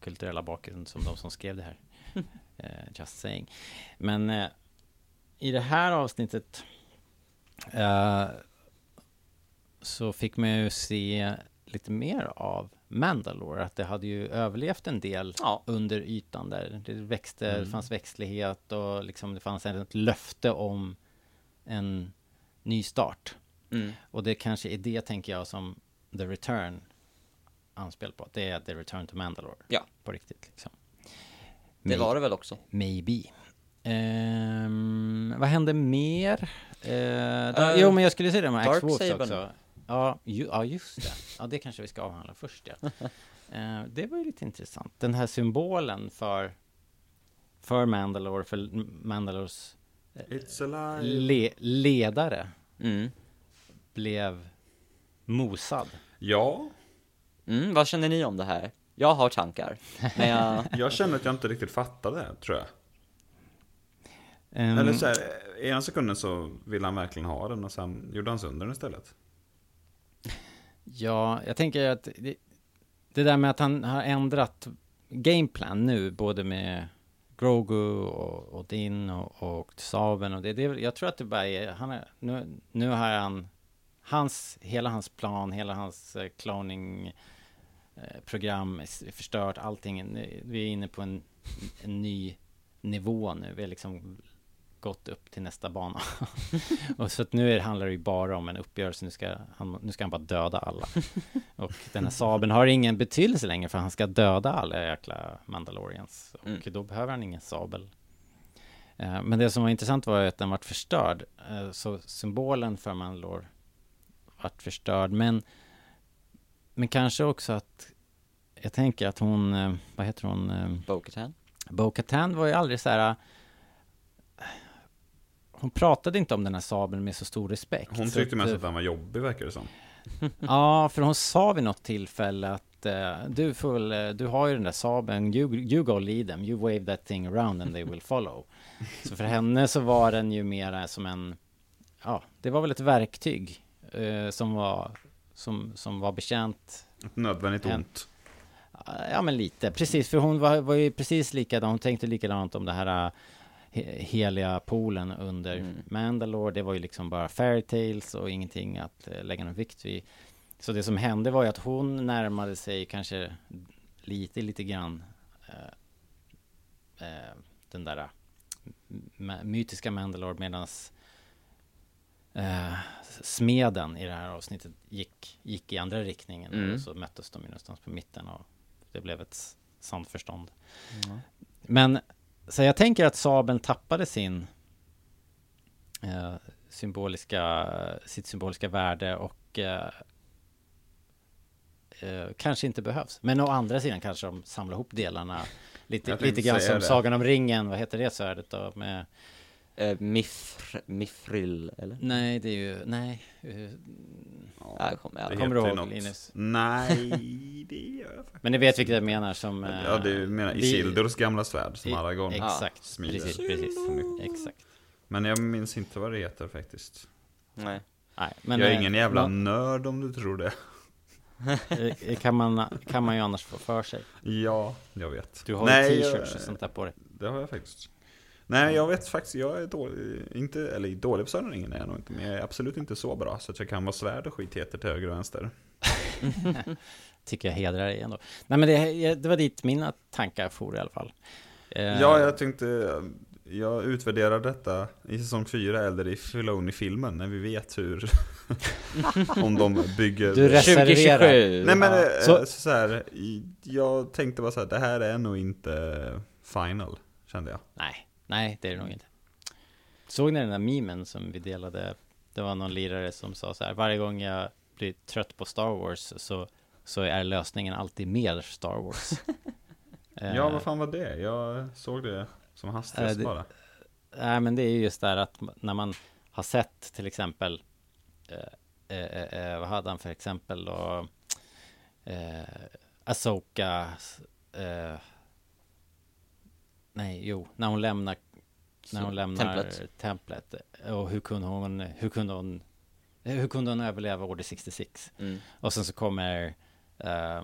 kulturella bakgrund som de som skrev det här. Eh, just saying. Men eh, i det här avsnittet eh, så fick man ju se lite mer av Mandalore, att det hade ju överlevt en del Ja. under ytan där. Det växte, Mm. det fanns växtlighet och liksom det fanns ett löfte om en ny start. Mm. Och det kanske är det, tänker jag, som The Return anspel på. Det är The Return to Mandalore. Ja. På riktigt, liksom. Det var det väl också. Maybe. Ehm, vad hände mer? Uh, Eh, jo, men jag skulle säga det med Axe Wolves Darksabern. också. Ja, ju, ja, just det. Ja, det kanske vi ska avhandla först, ja. Eh, det var ju lite intressant. Den här symbolen för, för Mandalore, för Mandalores It's alive. le, ledare Mm. blev mosad. Ja, Mm, vad känner ni om det här? Jag har tankar, men jag... jag känner att jag inte riktigt fattade det, tror jag. Ehm, Eller så här, i en sekund så ville han verkligen ha den och sen gjorde han sönder den istället. Ja, jag tänker att det, det där med att han har ändrat gameplan nu, både med Grogu och, och Din och, och Saben och det, det, jag tror att det bara är, han är, nu, nu har han, hans, hela hans plan, hela hans eh, cloning eh, program är förstört, allting, vi är inne på en, en ny nivå nu, vi är liksom gått upp till nästa bana. och så att nu är, handlar det ju bara om en uppgörelse, nu ska han, nu ska han bara döda alla. och den här sabeln har ingen betydelse längre för han ska döda alla jäkla Mandalorians. Och Mm. då behöver han ingen sabel. Eh, Men det som var intressant var att den vart förstörd. Eh, Så symbolen för Mandalore vart förstörd. Men, men kanske också att jag tänker att hon, eh, vad heter hon? eh, Bo-Katan. Bo-Katan var ju aldrig så här... Hon pratade inte om den här sabeln med så stor respekt. Hon tyckte mest att den var jobbig verkar det som. Ja, för hon sa vid något tillfälle att eh, du, får väl, eh, du har ju den där sabeln, you, you go lead them, you wave that thing around and they will follow. så för henne så var den ju mera som en, ja, det var väl ett verktyg eh, som var, som, som var betjänt Ett nödvändigt En- ont. Ja men lite, precis för hon var, var ju precis likadan, hon tänkte likadant om det här heliga poolen under Mm. Mandalore, det var ju liksom bara fairytales och ingenting att eh, lägga någon vikt vid. Så det som hände var ju att hon närmade sig kanske lite, lite grann eh, eh, den där mytiska Mandalore medans eh, smeden i det här avsnittet gick, gick i andra riktningen Mm. och så möttes de ju någonstans på mitten och det blev ett samförstånd. Men så jag tänker att sabeln tappade sin eh, symboliska, sitt symboliska värde och eh, eh, kanske inte behövs. Men å andra sidan kanske de samlar ihop delarna lite, lite grann som det. Sagan om ringen, vad heter det svärdet då? Med, Eh, mifr, mifril, eller? nej, det är ju, nej, eh, Ja, jag kommer, Det ja. kommer du ihåg, något. Linus? Nej, det gör jag faktiskt men ni vet vilket jag menar som... eh, Ja, du menar vi- Isildurs gamla svärd som I- Aragorn Exakt, smider. precis, precis, exakt. Men jag minns inte vad det heter faktiskt. Nej. Nej, men jag är eh, ingen jävla nå- nörd om du tror det. eh, kan, man, kan man ju annars få för sig. Ja, jag vet. Du har ju jag- t-shirts och sånt där på dig. Det har jag faktiskt. Nej, jag vet faktiskt, jag är dålig, inte, eller dålig på Sagan om ringen är jag nog inte, men jag är absolut inte så bra så att jag kan vara svärd och skit heter till höger och vänster. Tycker jag hedrar dig ändå. Nej men det, det var dit mina tankar for i alla fall. Eh, Ja, jag tänkte, jag utvärderar detta i säsong 4 eller i Filoni-filmen när vi vet hur, om de bygger... Du reserverar. 2027! Nej men Ja, eh, så- så, här, jag tänkte bara så här, det här är nog inte final, kände jag. Nej, nej det är det nog inte. Såg ni den där memen som vi delade? Det var någon lirare som sa så här, varje gång jag blir trött på Star Wars så, så är lösningen alltid mer Star Wars. Eh, Ja, vad fan var det? Jag såg det som hastigast Eh, det- bara. Nej, men det är ju just där att när man har sett till exempel eh, eh, eh, vad hade han för exempel då? Eh, Asoka eh, Nej, jo, när hon lämnar när hon lämnar Templet. templet. Och hur kunde hon, hur kunde hon hur kunde hon överleva Order 66? Mm. Och sen så kommer eh,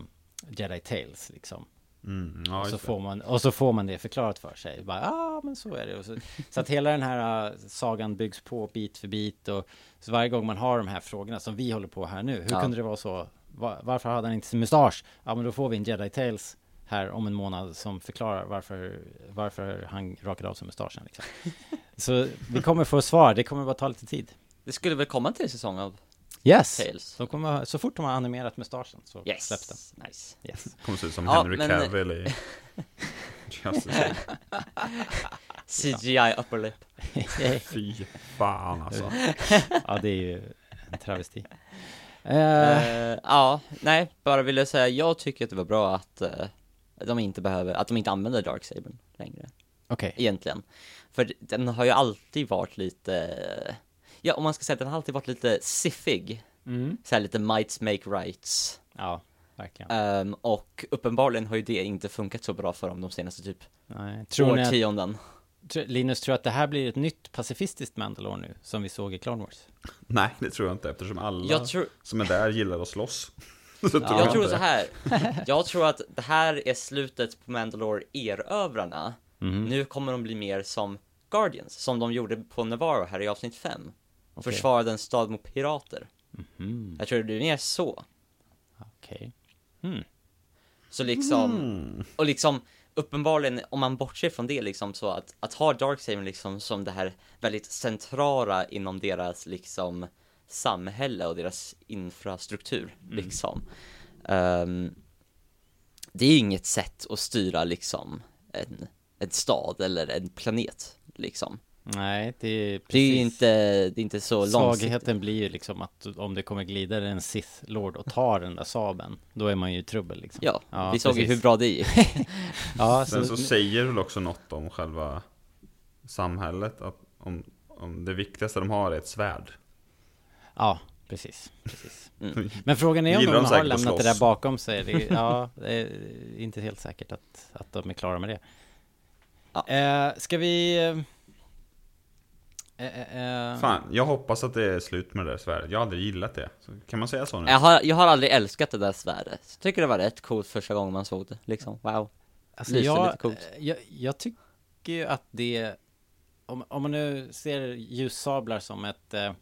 Jedi Tales liksom. Mm, ja, Och så, får man, och så får man det förklarat för sig. Bara, ja, men så är det. Så, så att hela den här uh, sagan byggs på bit för bit. Och så varje gång man har de här frågorna som vi håller på här nu. Hur Ja. kunde det vara så? Va- varför hade han inte sin mustasch? Ja, men då får vi en Jedi Tales här om en månad som förklarar varför, varför han rakade av sig mustaschen. Liksom. Så vi kommer få svar. Det kommer bara ta lite tid. Det skulle väl komma till säsong av Yes! Tales? De kommer, så fort de har animerat mustaschen så Yes! släpps den. Nice. Yes. Kommer se ut som Ja, Henry men- Cavill i Justice League. CGI upper lip. Fy fan alltså. ja, det är ju en travesti. Eh, Eh, ja, nej, bara ville säga, jag tycker att det var bra att eh, de inte behöver, att de inte använder Darksabern längre, Okej. egentligen. För den har ju alltid varit lite, ja om man ska säga att den har alltid varit lite siffig, Mm. så här lite mights make rights. Ja, verkligen. Ehm, och uppenbarligen har ju det inte funkat så bra för dem de senaste typ Nej. Tror ni att, årtionden. tr- Linus, tror att det här blir ett nytt pacifistiskt Mandalore nu, som vi såg i Clone Wars? Nej, det tror jag inte eftersom alla Jag tror, som är där gillar att slåss. Så tror jag tror så här. jag tror att det här är slutet på Mandalore erövrarna. Mhm. Nu kommer de bli mer som Guardians, som de gjorde på Navarro här i avsnitt 5. Och Okej. försvarade en stad mot pirater. Mhm. Jag tror det blir mer så. Okej. Hmm. Så liksom, Mm. och liksom uppenbarligen, om man bortser från det liksom så att, att ha Darksaber liksom som det här väldigt centrala inom deras liksom samhälle och deras infrastruktur liksom. Ehm, det är inget sätt att styra liksom en, en stad eller en planet liksom. Nej, det är precis. Det är ju inte, det är inte så långsiktigt. Svagheten blir ju liksom att om det kommer glida en Sith Lord och tar den där sabeln, då är man ju i trubbel liksom. Ja, vi såg ju hur bra det gick. Ja, Sen så, så säger väl också något om själva samhället, att om, om det viktigaste de har är ett svärd. Ja, precis. precis. Mm. Men frågan är om de de har lämnat det där bakom sig. Det ja, det är inte helt säkert att, att de är klara med det. Ja. Eh, ska vi... Eh, eh, eh, Fan, jag hoppas att det är slut med det där svärdet. Jag har aldrig gillat det. Så kan man säga så nu? Jag har, jag har aldrig älskat det där svärdet. Jag tycker det var rätt coolt första gången man såg det, liksom. Wow. Alltså Lyser jag, lite coolt. jag, jag tycker ju att det om, om man nu ser ljussablar som ett eh,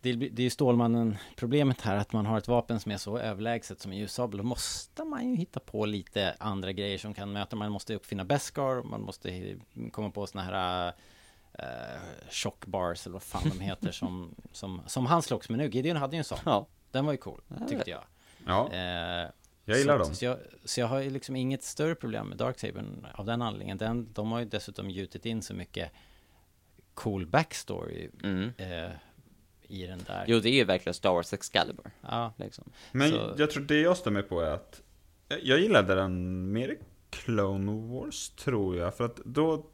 det, det är ju Stålmannen problemet här att man har ett vapen som är så överlägset som en ljussabel Då måste man ju hitta på lite andra grejer som kan möta Man måste uppfinna Beskar Man måste komma på såna här eh, Shock bars eller vad fan de heter som, som, som han slogs med nu Gideon hade ju en sån Ja. Den var ju cool, tyckte jag Ja, Eh, jag gillar så, dem. Så jag, så jag har ju liksom inget större problem med Darksabern av den anledningen. Den, de har ju dessutom gjutit in så mycket cool backstory Mm. eh, i den där. Jo, det är ju verkligen Star Wars Excalibur, Ja, liksom. Men så- jag tror det jag mig på är att jag- gillade den mer i Clone Wars, tror jag. För att då,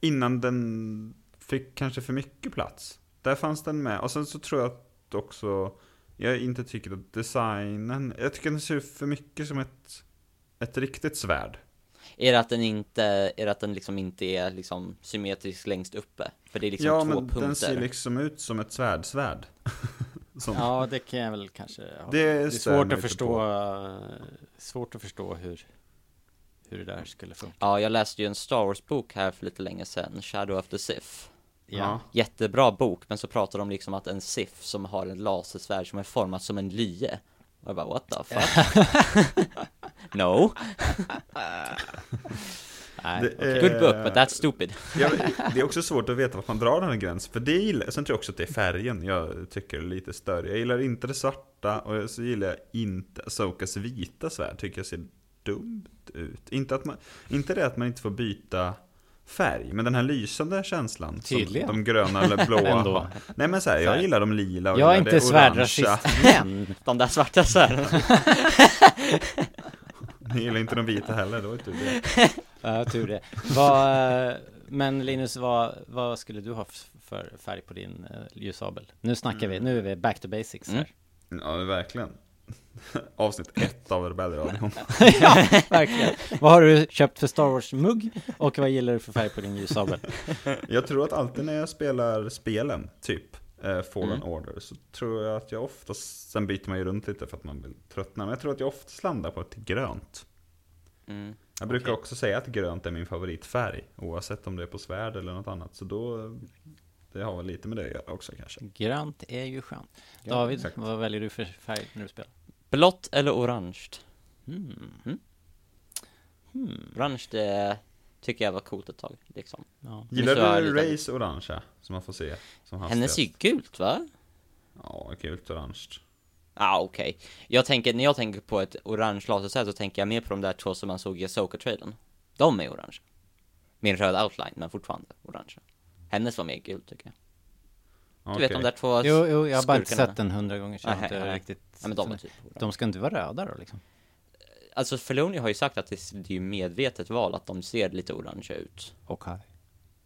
innan den fick kanske för mycket plats, där fanns den med. Och sen så tror jag att också, jag inte tycker att designen, jag tycker den ser för mycket som ett, ett riktigt svärd. Är det att den inte, är det att den liksom inte är liksom symmetrisk längst uppe? För det är liksom ja, två men punkter. den ser liksom ut som ett svärdsvärd. som, ja, det kan jag väl kanske ha. Det Det är stör mig svårt att förstå, eh, svårt att förstå hur, hur det där skulle funka. Ja, jag läste ju en Star Wars-bok här för lite länge sedan, Shadow of the Sith. Ja, Jättebra bok, men så pratar de liksom att en Sith som har en lasersvärd som är format som en lye. Och jag bara, what the fuck? no, nej, är- good book, but that's stupid. Ja, det är också svårt att veta vart man drar den här gränsen, för det gillar Sen tror jag också att det är färgen jag tycker är lite större. Jag gillar inte det svarta, och så gillar jag inte Asokas vita svärd, tycker jag ser dumt ut. Inte, att man, inte det att man inte får byta färg, men den här lysande känslan. Tydligen. Som de gröna eller blåa. Nej men så här, jag gillar de lila och Jag är inte svärdrasist, men De där svarta svärden. Ni gillar inte de vita heller, då är det det. Ja, tur det. Vad, eh, men Linus, vad, vad skulle du ha för färg på din uh, ljussabel? Nu snackar vi, nu är vi back to basics här. Ja, verkligen. Avsnitt ett av Rebellradion. ja, verkligen. Vad har du köpt för Star Wars-mugg? Och vad gillar du för färg på din ljussabel? Jag tror att alltid när jag spelar spelen, typ eh, Fallen Mm. Order, så tror jag att jag oftast, sen byter man ju runt lite för att man vill tröttna, men jag tror att jag oftast landar på ett grönt. Mm. Jag brukar Okej. också säga att grönt är min favoritfärg, oavsett om det är på svärd eller något annat, så då, det har väl lite med det att göra också kanske. Grönt är ju skönt. David, exakt. vad väljer du för färg när du spelar? Blått eller orange? Hmm. Orange, det tycker jag var coolt ett tag, liksom. Ja. Gillar du Rays orangea, som man får se som Hennes är hastigast? ju gult, va? Ja, gult orange. Ja, ah, okej. Jag tänker, när jag tänker på ett orange lasersvärd så tänker jag mer på de där två som man såg i Asoka-trailern. De är orange. En röd outline, men fortfarande orange. Hennes var mer gul, tycker jag. Du Okej. vet de där två Jo, jo, jag har bara inte sett den hundra gånger så jag Nej, inte nej. riktigt Ja, men de är typ. De ska inte vara röda då liksom? Alltså, Filoni har ju sagt att det, det är ju medvetet val att de ser lite orange ut. Okej.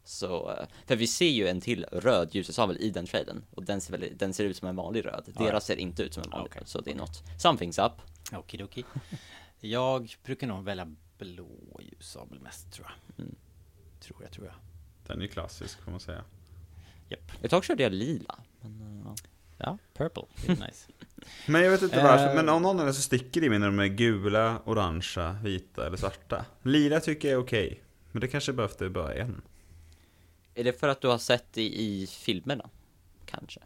Så, eh, för vi ser ju en till röd ljussabel i den trailern. Och den ser, väl, den ser ut som en vanlig röd. Deras ser inte ut som en vanlig Okej. röd. Så det är något, something's up. Okidoki. Jag brukar nog välja blå ljussabel mest tror jag. Mm. Tror jag, tror jag. Den är ju klassisk, får man säga. Japp. Ett tag körde jag lila. Men, eh, ja. Ja, purple. Nice. Men jag vet inte Eh. varför, men av någon anledning så sticker det i mig när de är gula, orangea, vita eller svarta. Lila tycker jag är okej. Men det kanske bara är bara en. Är det för att du har sett det i filmerna? Kanske.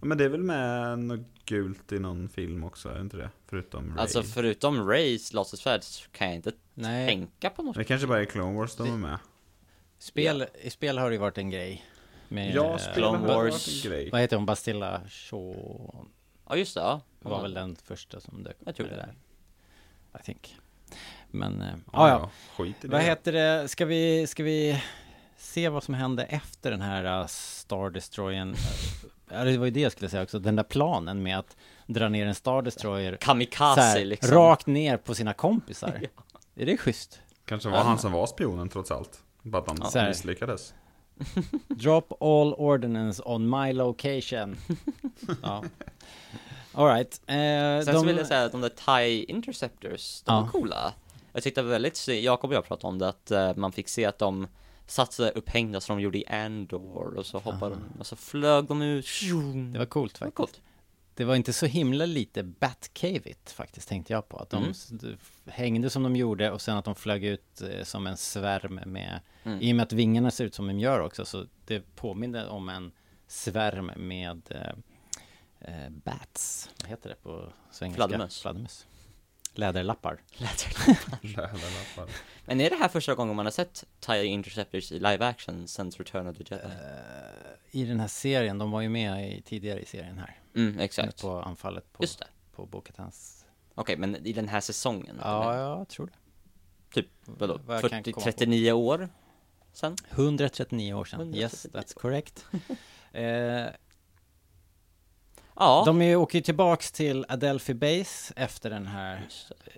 Ja, men det är väl med något gult i någon film också, är det inte det? Förutom Ray. Alltså förutom Rays lasersvärd så kan jag inte Nej, tänka på något. Det kanske bara är Clone Wars de är med. spel, i spel har det ju varit en grej. Med, Ja, eh, Clone har Wars. Vad heter hon? Bastilla Shaw Ja just det, ja. var väl den första som dök upp Jag tror det. där. I think. Men, eh, ja, ja. Skit i det. Vad heter det, ska vi, ska vi se vad som hände efter den här uh, Star Destroyern? Ja, det var ju det jag skulle säga också, den där planen med att dra ner en Star Destroyer så Kamikaze här, liksom. rakt ner på sina kompisar. Är det schysst? Kanske var han som var spionen trots allt. Bara att han här. misslyckades. Drop all ordinance on my location. ja. Alright. Eh, Sen de, så vill jag säga att de där TIE Interceptors, de Ja. var coola. Jag tyckte väldigt, Jakob och jag pratade om det, att eh, man fick se att de satt upphängda som de gjorde i Andor och så hoppade de, och så flög de ut. Det var coolt Det var faktiskt. coolt. Det var inte så himla lite Batcave-igt faktiskt tänkte jag på. Att de Mm. hängde som de gjorde och sen att de flög ut eh, som en svärm med Mm. I och med att vingarna ser ut som de gör också så det påminner om en svärm med eh, eh, bats. Vad heter det på svengelska? Fladdermöss. Fladdermöss. Läderlappar. Läderlappar. Men är det här första gången man har sett TIE Interceptors i live action sen Return of the Jedi? I den här serien, de var ju med i, tidigare i serien här. Mm, exakt. På anfallet på, Just det. på Bo-Katans. Okej, men i den här säsongen? Ja, eller? jag tror det. Typ, vadå? Vad jag kan 40, komma på. 39 år sen? 139 år sedan. 139 Yes, that's correct. eh, Ja. De är åker ju tillbaks till Adelphi Base efter den här,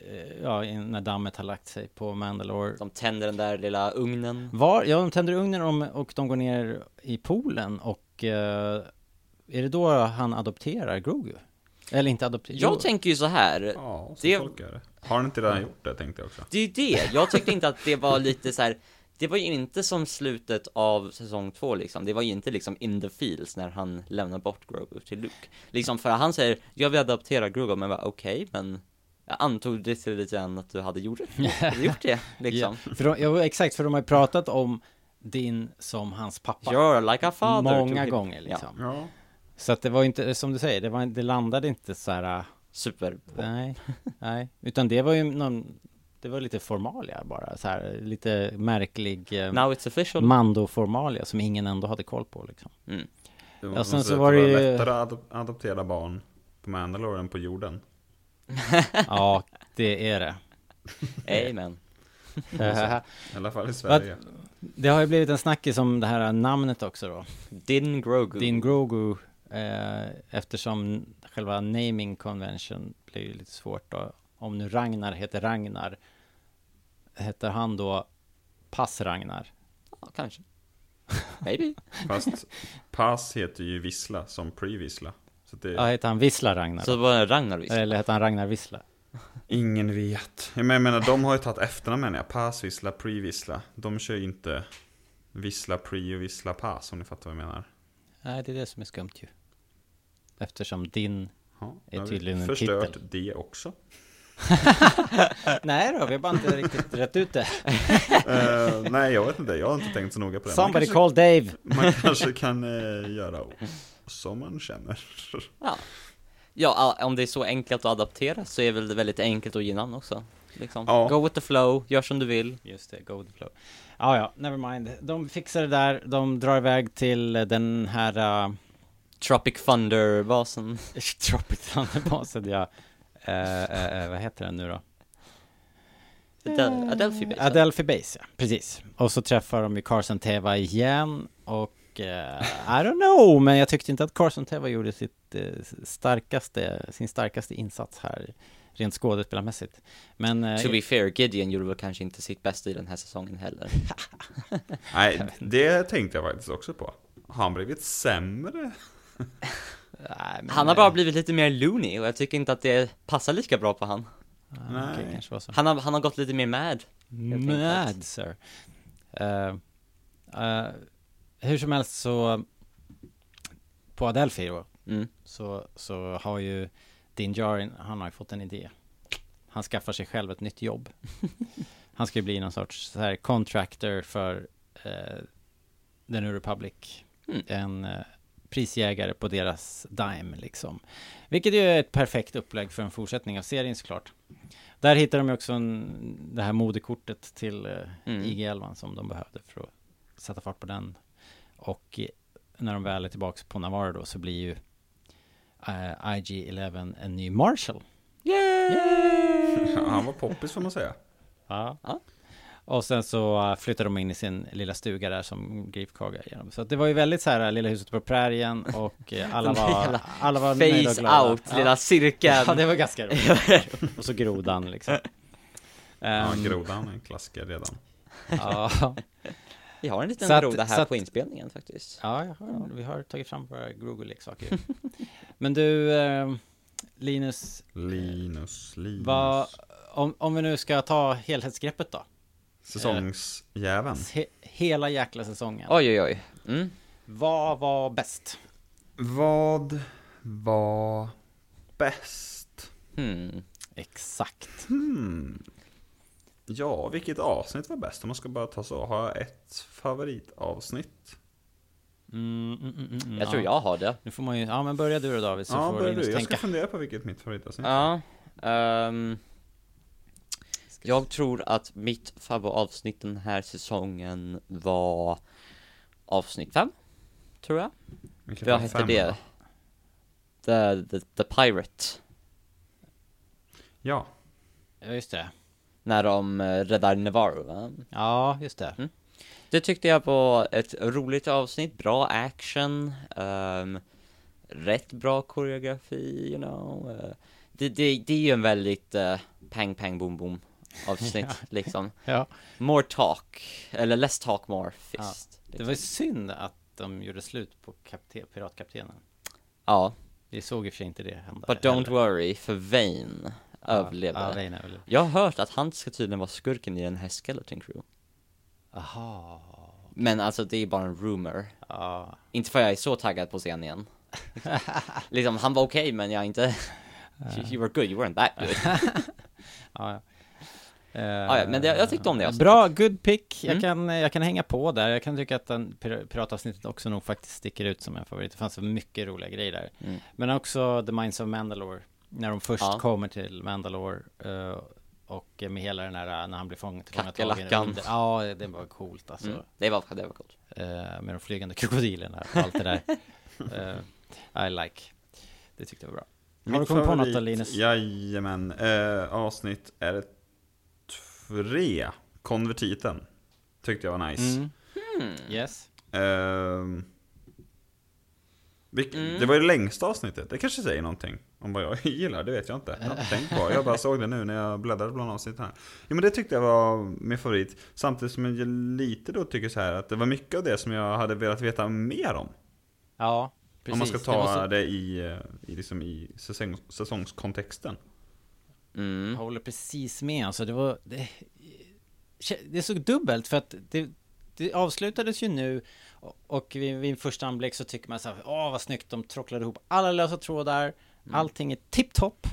eh, ja, när dammet har lagt sig på Mandalore. De tänder den där lilla ugnen. Var, ja, de tänder ugnen om, och de går ner i poolen och eh, är det då han adopterar Grogu? Eller inte adopterar? Jag tänker ju så här. Ja, så Det- tolkar jag det. Har han inte redan gjort det tänkte jag också. Det är ju det. Jag tyckte inte att det var lite så här. Det var ju inte som slutet av säsong två liksom. Det var ju inte liksom in the fields när han lämnar bort Grogu till Luke. Liksom för han säger, jag vill adoptera Grogu, men var okej, men jag antog det till lite grann att du hade gjort det. Hade gjort det, liksom. Ja, för de, ja, exakt, för de har ju pratat om din som hans pappa. You're like a father Många him. gånger liksom. Ja. Så att det var inte, som du säger, det, var, det landade inte så här, äh, Super. nej, nej, utan det var ju någon, det var lite formalia bara, så här, lite märklig eh, Now it's official. Mando-formalia som ingen ändå hade koll på liksom. Mm. Det var, sen så var det ju- lättare att adop- adoptera barn på Mandalore än på jorden. Ja, det är det. Amen. I alla fall i Sverige. det har ju blivit en snackis om det här namnet också då. Din Grogu. Din Grogu, eh, eftersom själva naming convention blir ju lite svårt då. Om nu Ragnar heter Ragnar, heter han då Pass Ragnar? Ja, kanske. Maybe. Fast Pass heter ju Vissla som pre-Vissla. Så det, Ja, heter han Vissla Ragnar? Så det var Ragnar visst. Eller heter han Ragnar Vissla? ingen vet. Men jag menar, de har ju tagit efternamn menar jag. Pass, Vissla, pre-Vissla. De kör ju inte Vissla, pre och Vissla, pass om ni fattar vad jag menar. Nej, det är det som är skumt ju. Eftersom din... Ja, Är tydligen en förstört titel. det också. Nej då, vi har bara inte riktigt rätt ut det. Eh, nej, jag vet inte. Jag har inte tänkt så noga på det. Somebody kanske, call Dave! man kanske kan eh, göra som man känner. Ja. Ja, om det är så enkelt att adaptera så är väl det väldigt enkelt att ge namn också. Liksom. Ja. Go with the flow, gör som du vill. Just det, go with the flow. Ja, ja, never mind. De fixar det där, de drar iväg till den här... Uh, Tropic Thunder-basen. Tropic Thunder-basen, ja. Eh, eh, eh, vad heter den nu då? Adel- Adelphi Base. Adelphi Base, ja. Precis. Och så träffar de ju Carson Teva igen och eh, I don't know, men jag tyckte inte att Carson Teva gjorde sitt eh, starkaste, sin starkaste insats här rent skådespelarmässigt. Men To be fair, Gideon gjorde väl kanske inte sitt bästa i den här säsongen heller. Nej, det tänkte jag faktiskt också på. Har han blivit sämre? Nej, men, Han har bara blivit lite mer loony och jag tycker inte att det passar lika bra på han. ah, Nej. kanske var så. Han har, han har gått lite mer mad. Mad sir. Eh, eh, hur som helst så på Adelphi då Mm. så, så har ju Din Djarin, han har ju fått en idé. Han skaffar sig själv ett nytt jobb. han ska ju bli någon sorts så här contractor för eh, The New Republic. Mm. En prisjägare på deras dime liksom. Vilket ju är ett perfekt upplägg för en fortsättning av serien såklart. Där hittar de ju också en, det här modekortet till eh, Mm. IG-11 som de behövde för att sätta fart på den. Och eh, när de väl är tillbaka på Navarro då så blir ju eh, IG-11 en ny Marshall. Yay! Ja, han var poppis får man säga. Ja. Ja. Och sen så uh, flyttade de in i sin lilla stuga där som Grief Karga genom. Så att det var ju väldigt så här, uh, Lilla huset på prärien och uh, alla var, alla var nöjda och Face glada. out, ja. lilla cirkeln. Ja, det var ganska roligt. och så grodan liksom. Ja, Ehm, grodan är en klassiker redan. ja, Vi har en liten att- groda här att- på inspelningen faktiskt. ja, jag har, vi har tagit fram våra Google-leksaker. Men du, eh, Linus, Linus, Linus. vad, om, om vi nu ska ta helhetsgreppet då? Säsongsjäveln. He, hela jäkla säsongen. Oj, oj, oj. Mm. Vad var bäst? Vad var bäst? Hmm. Exakt. Hmm. Ja, vilket avsnitt var bäst? Om man ska bara ta så. Har jag ett favoritavsnitt? Mm, mm, mm, mm, Jag ja. tror jag har det. Nu får man ju, ja men börja du då David så ja, får du. Jag tänka. ska fundera på vilket mitt favoritavsnitt är. Ja. Ehm, jag tror att mitt favoritavsnitt den här säsongen var avsnitt fem, tror jag. Vilket Vad hette fem, det? The, the, the Pirate. Ja. Ja just det. När de eh, räddar Navarro, va? Ja just det. Mm. Det tyckte jag var ett roligt avsnitt, bra action, ehm, rätt bra koreografi, you know. eh, det, det, det är ju en väldigt uh, pang pang boom boom avsnitt liksom. Ja. More talk, eller less talk more fist. Det var ju synd att de gjorde slut på kapten, piratkaptenen. Ja, Vi såg i och för sig inte det hända. but don't heller. worry, för Vane överlevde. Ja, Vane överlevde. Jag har hört att han ska tydligen vara skurken i den här Skeleton Crew. Aha. Men alltså det är bara en rumor. Ja. Inte för jag är så taggad på scenen igen. liksom, han var okej men jag är inte... you, you were good, you weren't that good. Ja, ja. Ah, ja, men det- jag tyckte om det avsnittet. Bra, good pick. Jag, Mm. kan, jag kan hänga på där. Jag kan tycka att den pir- piratavsnittet också nog faktiskt sticker ut som en favorit. Det fanns så mycket roliga grejer där. Mm. Men också The Minds of Mandalore. När de först Ja. kommer till Mandalore. eh, och med hela den här, när han blir fång, tillfångatagen Kackerlackan. Ja, det var coolt alltså. Mm. Det var, det var coolt. Eh, med de flygande krokodilerna och allt det där. Eh, I like. Det tyckte jag var bra. Har du kommit på något då Linus? Jajamän. Eh, avsnitt är det tre. Konvertiten. Tyckte jag var nice. Mm. Yes. Ehm, vilk- Mm. Det var ju det längsta avsnittet. Det kanske säger någonting om vad jag gillar. Det vet jag inte. Jag har inte tänkt på. Jag bara såg det nu när jag bläddrade bland avsnitten här. Jo men det tyckte jag var min favorit. Samtidigt som jag lite då tycker så här att det var mycket av det som jag hade velat veta mer om. Ja, precis. om man ska Det ta var så- det i, eh, i, liksom i säsong, säsongskontexten. Mm. Jag håller precis med. Alltså det var... Det, det är så dubbelt för att det, det avslutades ju nu och- vid, vid första anblick så tycker man så här, åh vad snyggt, de tråcklade ihop alla lösa trådar, allting är tipptopp.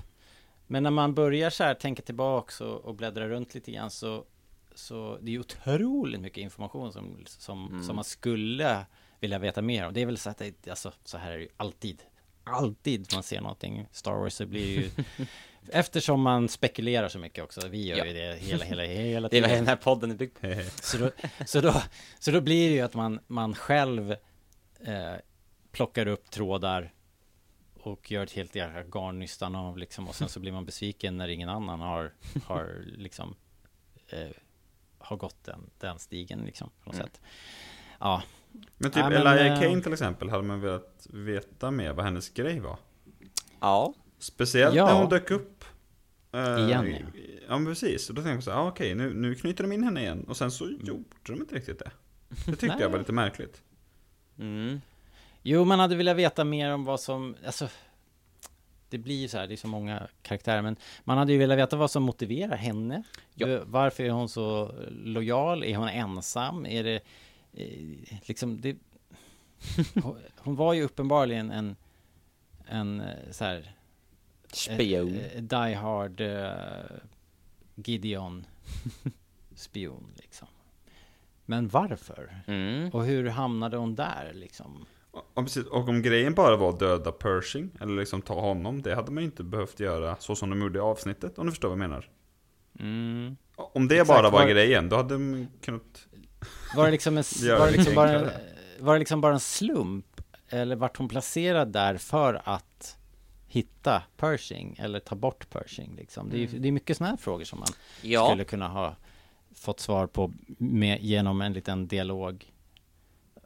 Men när man börjar så här tänka tillbaks och, och bläddra runt lite grann så, så det är ju otroligt mycket information som, som, som man skulle vilja veta mer om. Det är väl så att det, alltså, så här är det ju alltid. Alltid man ser någonting Star Wars så blir ju Eftersom man spekulerar så mycket också, vi gör Ja. ju det hela, hela, hela Det är vad tiden. den här podden är byggd på. Så då, så då, så då blir det ju att man, man själv eh, plockar upp trådar och gör ett helt jäkla garnnystan av liksom och sen så blir man besviken när ingen annan har, har liksom eh, har gått den, den stigen liksom på något Mm. sätt. Ja, Men typ Ja, men, Elijah eh, Kane till exempel, hade man velat veta mer vad hennes grej var. Ja. Speciellt Ja. när hon dök upp. eh, Igen, ja. Ja men precis, och då tänkte jag så här, ah, okej nu, nu knyter de in henne igen. Och sen så Mm. gjorde de inte riktigt det. Det tyckte jag var lite märkligt. Mm. Jo, man hade velat veta mer om vad som, alltså Det blir ju så här, det är så många karaktärer Men man hade ju velat veta vad som motiverar henne Ja. Varför är hon så lojal? Är hon ensam? Är det liksom det hon, var ju uppenbarligen en En eh, så här Spion. eh, Die hard eh, Gideon Spion liksom Men varför? Mm. Och hur hamnade hon där liksom? Och, och precis, och om grejen bara var att döda Pershing, eller liksom ta honom, det hade man ju inte behövt göra så som de gjorde i avsnittet, om du förstår vad jag menar. Mm. Om det Exakt, bara var var- grejen, då hade de kunnat... Var det liksom en, var det liksom bara, en, var det liksom bara en slump? Eller vart hon placerad där för att hitta Pershing eller ta bort Pershing liksom? Det är, ju- det är mycket sådana här frågor som man Ja, skulle kunna ha fått svar på med, genom en liten dialog.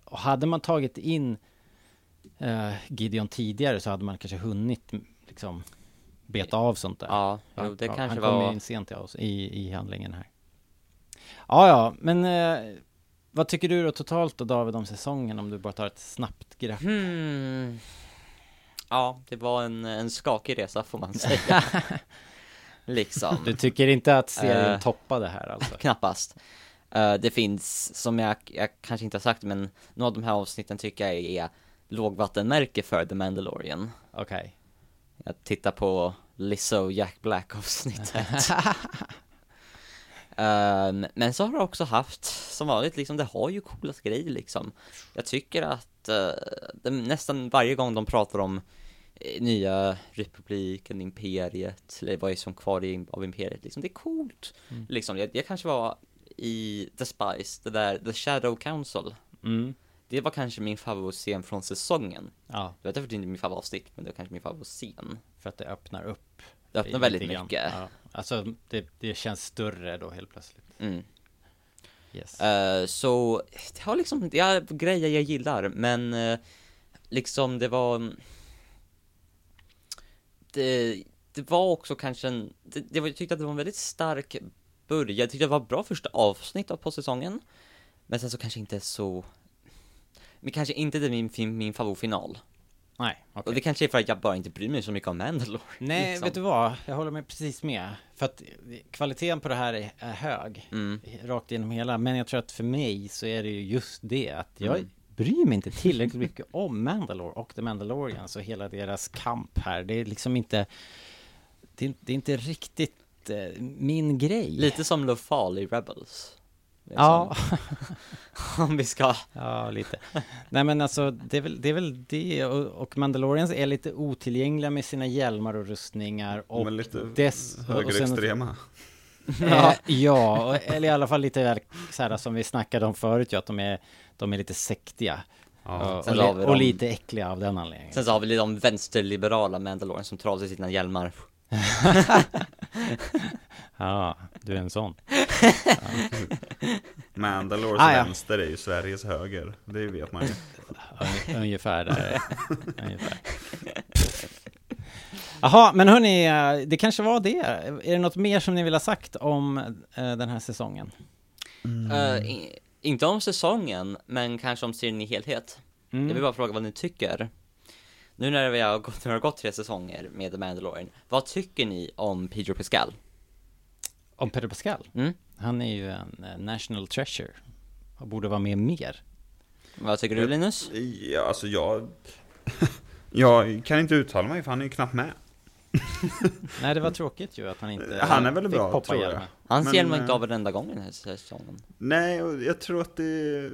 Och hade man tagit in eh, Gideon tidigare så hade man kanske hunnit liksom beta av sånt där. ja, jo, det Ja, kanske han kom var... in sent oss i, i handlingen här. Ja, ja, men eh, vad tycker du då totalt då David om säsongen om du bara tar ett snabbt grepp? Hmm. Ja, det var en, en skakig resa får man säga. liksom. Du tycker inte att serien Eh. toppade här alltså? Knappast. Eh, det finns, som jag, jag kanske inte har sagt, men några av de här avsnitten tycker jag är lågvattenmärke för The Mandalorian. Okej. Jag tittar på Lizzo Jack Black avsnittet. Ehm, men så har det också haft, som vanligt, liksom, det har ju coola grejer liksom. Jag tycker att eh, det, nästan varje gång de pratar om eh, nya republiken, imperiet, eller vad är som kvar i, av imperiet, liksom, det är coolt. Liksom, jag, jag kanske var i The Spice, det där, The Shadow Council. Mm. Det var kanske min favoritscen från säsongen. Ja, Jag vet inte inte min favoritsnitt, men det var kanske min favoritscen. för att det öppnar upp. Det öppnar väldigt grann. mycket. Ja. Alltså, det, det känns större då helt plötsligt. Mm. Yes. Eh, så det har liksom, det är grejer jag gillar, men eh, liksom det var det, det var också kanske en, det, det var, jag tyckte att det var en väldigt stark början, jag tyckte det var bra första avsnitt av på säsongen, men sen så kanske inte så, men kanske inte det min, min, min favoritfinal. Nej, okej. Och det kanske är för att jag bara inte bryr mig så mycket om Mandalore. Nej, liksom. vet du vad? Jag håller med precis med. För att kvaliteten på det här är, är hög. Mm. Rakt igenom hela. Men jag tror att för mig så är det ju just det att jag Mm. bryr mig inte tillräckligt mycket om Mandalore och The Mandalorians och hela deras kamp här. Det är liksom inte... Det är, det är inte riktigt eh, min grej. Lite som Lofal i Rebels. Liksom. Ja, Om vi ska ja, lite. Nej men alltså, det är väl det, är väl det. Och, och Mandalorians är lite otillgängliga med sina hjälmar och rustningar. Och Men lite dess, och sen- högerextrema. Ja, ja och- eller i alla fall lite väl så här som vi snackade om förut, ja, att de är, de är lite sektiga. Ja. och, och, och lite äckliga av den anledningen. Sen så har vi de vänsterliberala Mandalorian som trasar sina hjälmar. Ja, du är en sån. Mandalores Ah, ja. vänster är ju Sveriges höger. Det vet man ju. Un- Ungefär där. Ungefär. Jaha, men hörni, det kanske var det. Är det något mer som ni vill ha sagt om eh, den här säsongen? Eh, i, inte om säsongen, men kanske om serien i helhet. Mm. Jag vill bara fråga vad ni tycker. Nu när vi har gått, när det har gått tre säsonger med The Mandalorian, vad tycker ni om Pedro Pascal? Om Pedro Pascal? Mm? Han är ju en eh, national treasure. Och borde vara med mer. Vad tycker du Linus? Ja, alltså jag... jag kan inte uttala mig för han är ju knappt med. Nej, det var tråkigt ju att han inte Han är väl fick bra, poppa tror jag. Hans Men, hjälm eh, inte av varenda gång i den här säsongen. Nej, och jag tror att det,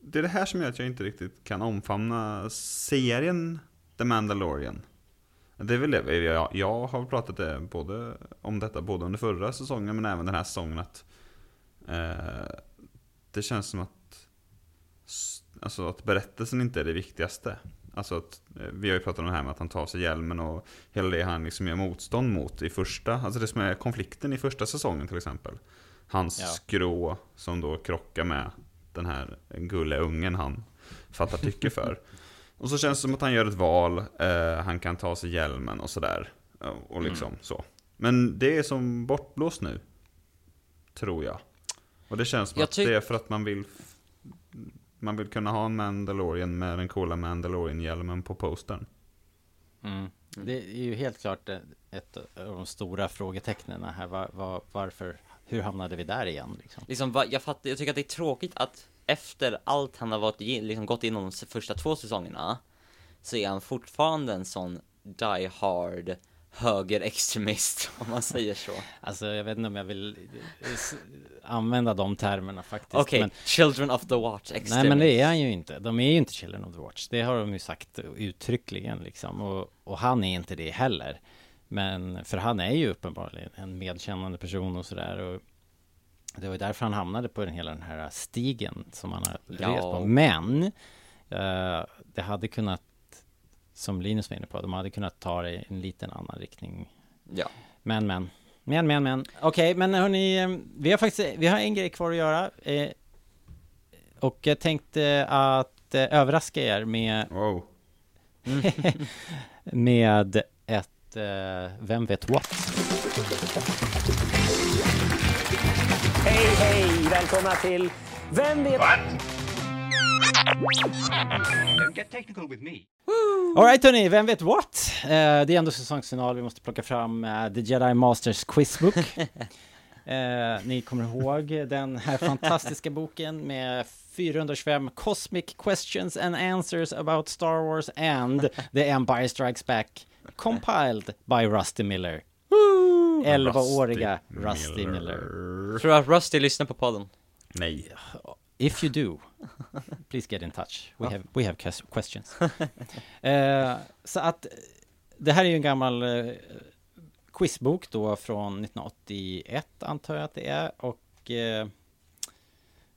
det är det här som gör att jag inte riktigt kan omfamna serien The Mandalorian. Det är väl det, jag, jag har pratat det både, om detta både under förra säsongen men även den här säsongen att eh, det känns som att, alltså att berättelsen inte är det viktigaste. Alltså att, eh, vi har ju pratat om det här med att han tar sig hjälmen och hela det han liksom gör motstånd mot i första, alltså det som är konflikten i första säsongen till exempel. Hans Ja. skrå som då krockar med den här gulliga ungen han fattar tycke för. Och så känns det som att han gör ett val, eh, han kan ta sig hjälmen och sådär. Eh, Och liksom så. Men det är som bortblåst nu. Tror jag. Och det känns som Jag att det är för att man vill man vill kunna ha en Mandalorian med den coola Mandalorian-hjälmen på postern. Mm. Det är ju helt klart ett- ett av de stora frågetecknen här. Var, var, varför, hur hamnade vi där igen liksom? Liksom, jag, fattar, jag tycker att det är tråkigt att efter allt han har varit, liksom, gått igenom de första två säsongerna så är han fortfarande en sån die hard högerextremist, om man säger så. Alltså jag vet inte om jag vill eh, använda de termerna faktiskt. Okej, men, Children of the Watch extremist. nej men det är han ju inte. De är ju inte Children of the Watch. Det har de ju sagt uttryckligen liksom. Och, och han är inte det heller. Men för han är ju uppenbarligen en medkännande person och sådär. Och det var därför han hamnade på den, hela den här stigen som han har Ja. rest på. Men eh, det hade kunnat som Linus var inne på, de hade kunnat ta det i en liten annan riktning. Ja. Men, men. Men, men, men. Okej, men hörni, eh, vi har faktiskt, vi har en grej kvar att göra. Eh, och jag tänkte att eh, överraska er med, Wow. med ett eh, Vem vet what? Hej, hej! Välkomna till Vem vet... Don't get technical with me. Alright hörni, vem vet what? Eh, det är ändå säsongsfinal, vi måste plocka fram eh, The Jedi Masters Quizbook. Eh, ni kommer ihåg den här fantastiska boken med 425 Cosmic Questions and Answers about Star Wars and The Empire Strikes Back compiled by Rusty Miller. 11-åriga Rusty Miller. Tror du att Rusty lyssnar på podden? Nej. If you do, please get in touch. We have, we have ques- questions. eh, så att det här är ju en gammal eh, quizbok då från 1981 antar jag att det är och eh,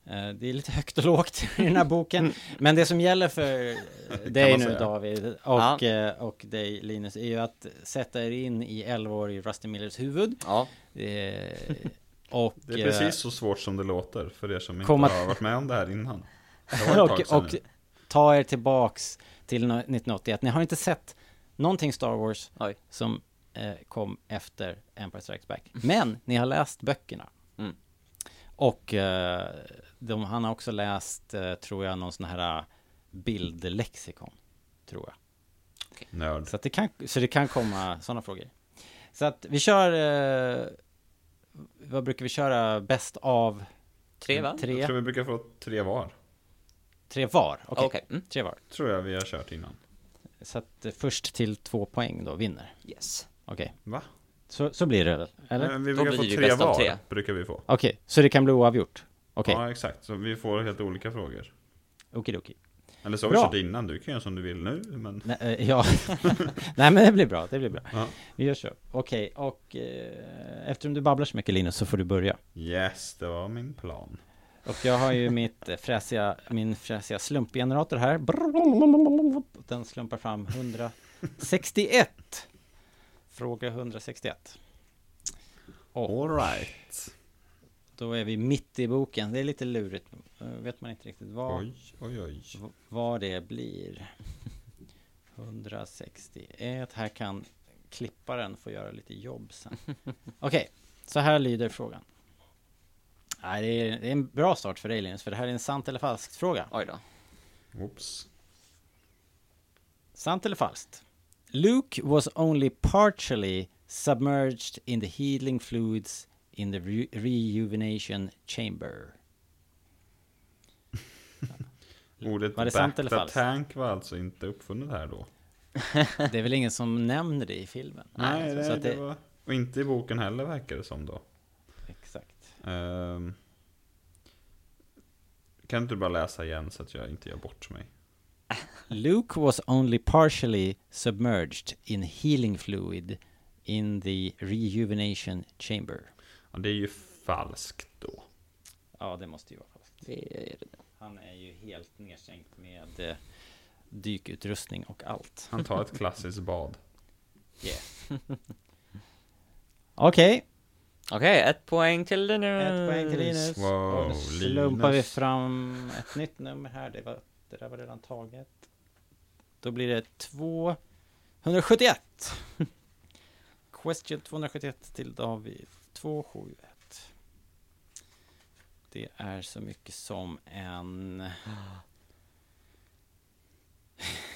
det är lite högt och lågt i den här boken. Men det som gäller för eh, dig nu. David och, eh, och dig Linus är ju att sätta er in i 11-årig Rusty Millers huvud. Ja. Eh, och, Det är eh, precis så svårt som det låter för er som inte har varit med om det här innan. Det och, och ta er tillbaks till no- 1981. Ni har inte sett någonting Star Wars Oj. som eh, kom efter Empire Strikes Back. Men ni har läst böckerna. Mm. Och eh, de, han har också läst, eh, tror jag, någon sån här eh, bildlexikon. Tror jag. Nörd. Så, att det, kan, så det kan komma sådana frågor. Så att vi kör, eh, vad brukar vi köra? Bäst av Tre va? Jag tre, tror vi brukar få tre var. tre var. Okej, Okej. Mm. tre var. Tror jag vi har kört innan. Så att eh, först till två poäng då vinner. Yes. Okej, Va? så, så blir det väl? Eller? Men vi brukar få tre var. tre. Brukar vi få. Okej, så det kan bli oavgjort? Okej, Ja, exakt. Så vi får helt olika frågor. okidoki. Eller så har vi Bra. kört innan. Du kan göra som du vill nu, men... Nej, eh, ja. Nej men det blir bra, det blir bra. Ja. Vi gör så. Okej, och eh, eftersom du babblar så mycket Linus så får du börja. Yes, det var min plan. Och jag har ju mitt eh, fräsiga, min fräsiga slumpgenerator här. Den slumpar fram 161. Fråga 161. Och All right. Då är vi mitt i boken. Det är lite lurigt. Eh, Vet man inte riktigt vad, Oj, oj, oj. vad det blir. 161. Här kan klipparen få göra lite jobb sen. Okej, så här lyder frågan. Nej, det är, det är en bra start för dig Linus, för det här är en sant eller falskt fråga. Oj då. Oops. Sant eller falskt? Luke was only partially submerged in the healing fluids in the re- rejuvenation chamber. Ordet Var det sant eller falskt? tank var alltså inte uppfunnet här då? Det är väl ingen som nämner det i filmen? Nej, det, så att det var... Och inte i boken heller verkar det som då. Exakt. Ehm. Kan du bara läsa igen så att jag inte gör bort mig? Luke was only partially submerged in healing fluid in the rejuvenation chamber. Ja, det är ju falskt då. Ja, det måste ju vara falskt. Det är det. Han är ju helt nedsänkt med eh, dykutrustning och allt. Han tar ett klassiskt bad. Yeah. Okej, Okej, ett poäng till Linus. ett poäng till Linus. Wow, Och då slumpar vi Linus. fram ett nytt nummer här. Det, var, det där var redan taget. Då blir det 271. Question 271 till David. 271. Det är så mycket som en...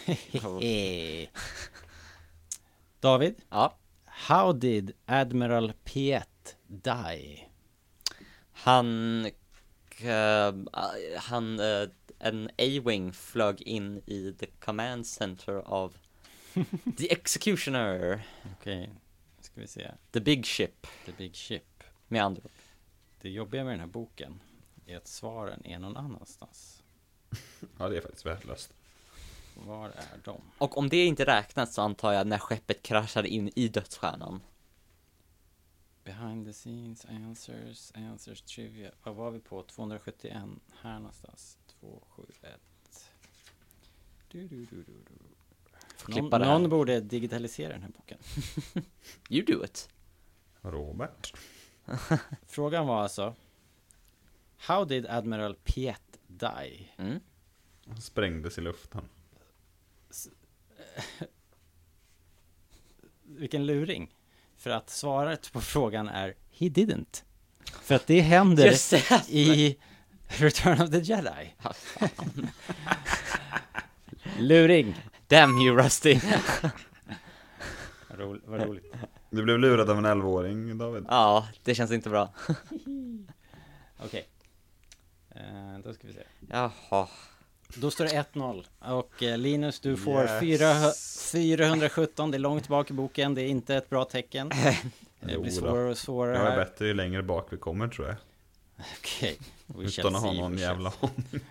David, Ja. how did Admiral Piet die? Han... eh, han... eh, en A-Wing flög in i the command center av The Executioner. Okej, ska vi se. The Big Ship, The Big Ship. med andra ord. Det jobbiga med den här boken är att svaren är någon annanstans. Ja, det är faktiskt värdelöst. Var är de? Och om det inte räknas så antar jag när skeppet kraschade in i dödsstjärnan. Behind the scenes, answers, answers, trivia. Vad var vi på? 271 här någonstans. 271. Du, du, du, du, du. Någon, klippa det här. någon borde digitalisera den här boken. You do it. Robert. Frågan var alltså How did Admiral Piet die? Mm. Han sprängdes i luften. Vilken luring. För att svaret på frågan är He didn't. För att det händer i Return of the Jedi. luring. Damn you Rusty. Vad ro- vad roligt. Du blev lurad av en 11-åring, David. ja, det känns inte bra. Okej. Eh, då ska vi se. Jaha. Då står det 1-0. Och eh, Linus, du får Yes. fyra, 417. Det är långt bak i boken. Det är inte ett bra tecken. Det blir svårare och svårare Jag är här. bättre ju längre bak vi kommer tror jag. Okej. We shall Utan att ha see, någon we shall jävla aning.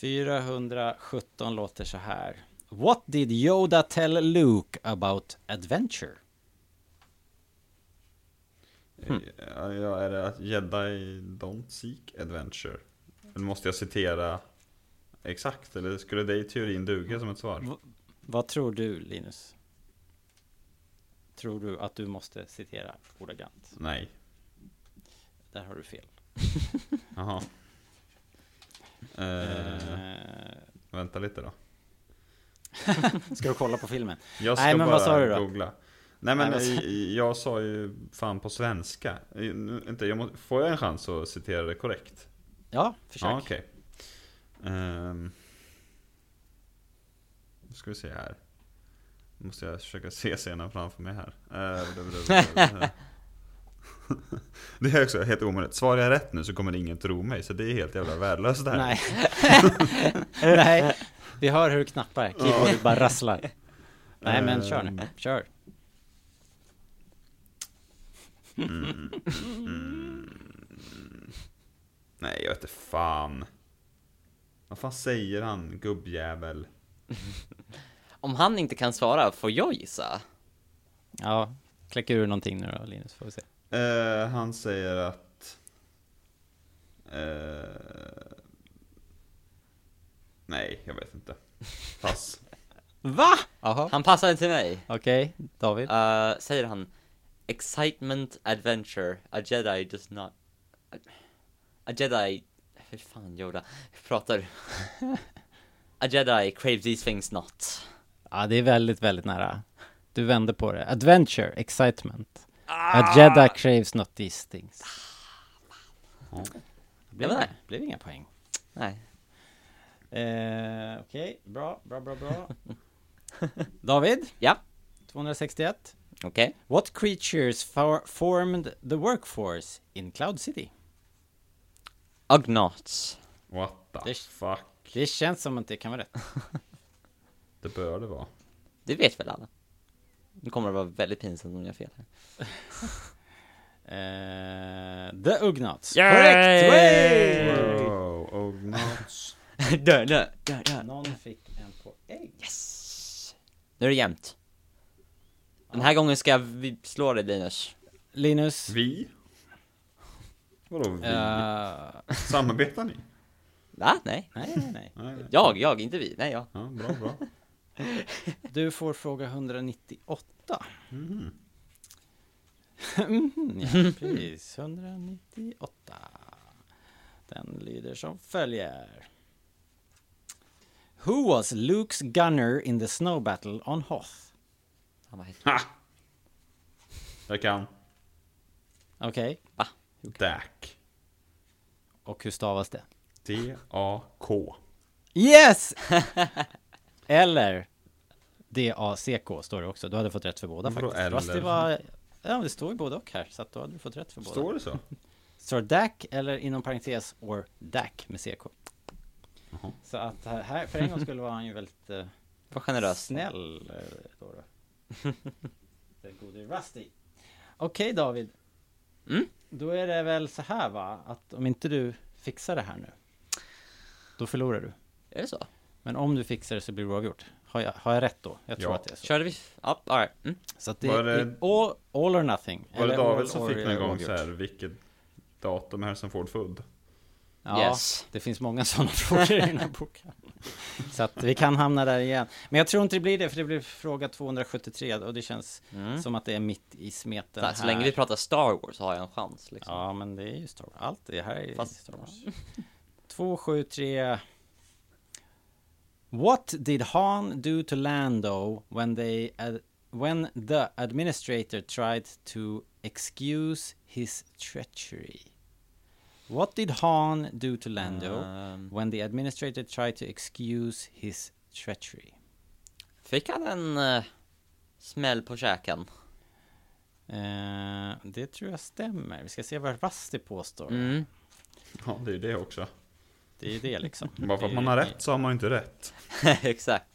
417 låter så här. What did Yoda tell Luke about adventure? Ja, ja, är det att Jedi don't seek adventure? Eller måste jag citera exakt? Eller skulle det i teorin duga som ett svar? Vad tror du, Linus? Tror du att du måste citera ordagrant? Nej. Där har du fel. Jaha. Eh, vänta lite då. ska du kolla på filmen? Jag ska Nej, men bara vad sa du då? googla. Nej men Nej, jag sa ju fan på svenska. Inte, jag må, får jag en chans att citera det korrekt? Ja, försök. Ja, okej. Ehm. Nu ska vi se här. Nu måste jag försöka se scenen framför mig här. Eh, det- är också helt omöjligt. Svarar jag rätt nu så kommer ingen tro mig, så det är helt jävla värdelöst det här. Nej. Nej, vi hör hur du knappar. Keyboardet bara rasslar. Nej, men kör nu. Kör. Nej, jag vet inte fan. Vad fan säger han, gubbjävel? Om han inte kan svara, får jag gissa? Ja, kläck ur någonting nu då, Linus, får vi se. Eh, han säger att... Eh, nej, jag vet inte. Pass. Va? Jaha, Han passade till mig. okej. David? Uh, säger han Excitement, adventure, a jedi does not A jedi Hur fan Yoda, hur pratar du? A jedi craves these things not Ja, det är väldigt, väldigt nära. Du vände på det. Adventure, excitement. A Jedi craves not these things. Det blev, inga, blev inga poäng. Nej Eh, Okej, bra, bra, bra, bra. David? Ja. 261. Okej What creatures for formed the workforce in Cloud City? Ugnaughts What the Det- fuck? Det känns som att det kan vara rätt. Det bör det vara. Det vet väl alla? Nu kommer det vara väldigt pinsamt om jag har fel här Eh, the Ugnaughts. Yay! Korrekt! Way! Wow, Ognots. dö, dö, dö, dö. Någon fick en poäng. Yes! Nu är det jämnt Den här gången ska vi slå dig Linus Linus. Vi? Vadå vi? eh, Samarbetar ni? Va? Nej, nej. Nej, nej. Jag, jag, inte vi, nej jag Ja, bra, bra. Du får fråga 198. Mhm. Mhm, ja, precis. 198. Den lyder som följer. Who was Luke's gunner in the snow battle on Hoth? Han var helt... Ha! Jag kan. Okej, Dak. och hur stavas det? D-A-K. Yes! Eller D-A-C-K står det också. Du hade fått rätt för båda Vadå faktiskt. Fast det eller? var... Ja, det står ju både och här, så att då hade du fått rätt för båda. Står det så? Står DAC eller inom parentes or DAC med CK. Jaha. Så att här- för en gång skulle var han ju väldigt eh, Vad generöst snäll eh, då. då. Den gode Rusty. Okej David. Mm? Då är det väl så här va, att om inte du fixar det här nu, då förlorar du. Är det så? Men om du fixar det så blir det oavgjort. Har jag, har jag rätt då? Jag tror Ja. att det är så. Körde vi? Ja, alright mm. Så att det Var det- är all, all or nothing. Var det David all som fick någon gång så här, vilket datum är Harrison Ford född? Ja, Yes. det finns många sådana frågor i den här boken. Så att vi kan hamna där igen. Men jag tror inte det blir det, för det blir fråga 273 och det känns som att det är mitt i smeten Mm. Så, så här. länge vi pratar Star Wars så har jag en chans liksom. Ja, men det är ju Star Wars. Allt det här är Fast- Star Wars. 273 What did Han do to Lando when they ad- when the administrator tried to excuse his treachery? What did Han do to Lando Ehm, when the administrator tried to excuse his treachery? fick han en eh, smäll på käken? Eh, det tror jag stämmer. Vi ska se vad Rusty påstår. Mm. Ja, det är det också. Det är ju det liksom. Bara för att Det man har rätt så har man ju inte rätt. Exakt.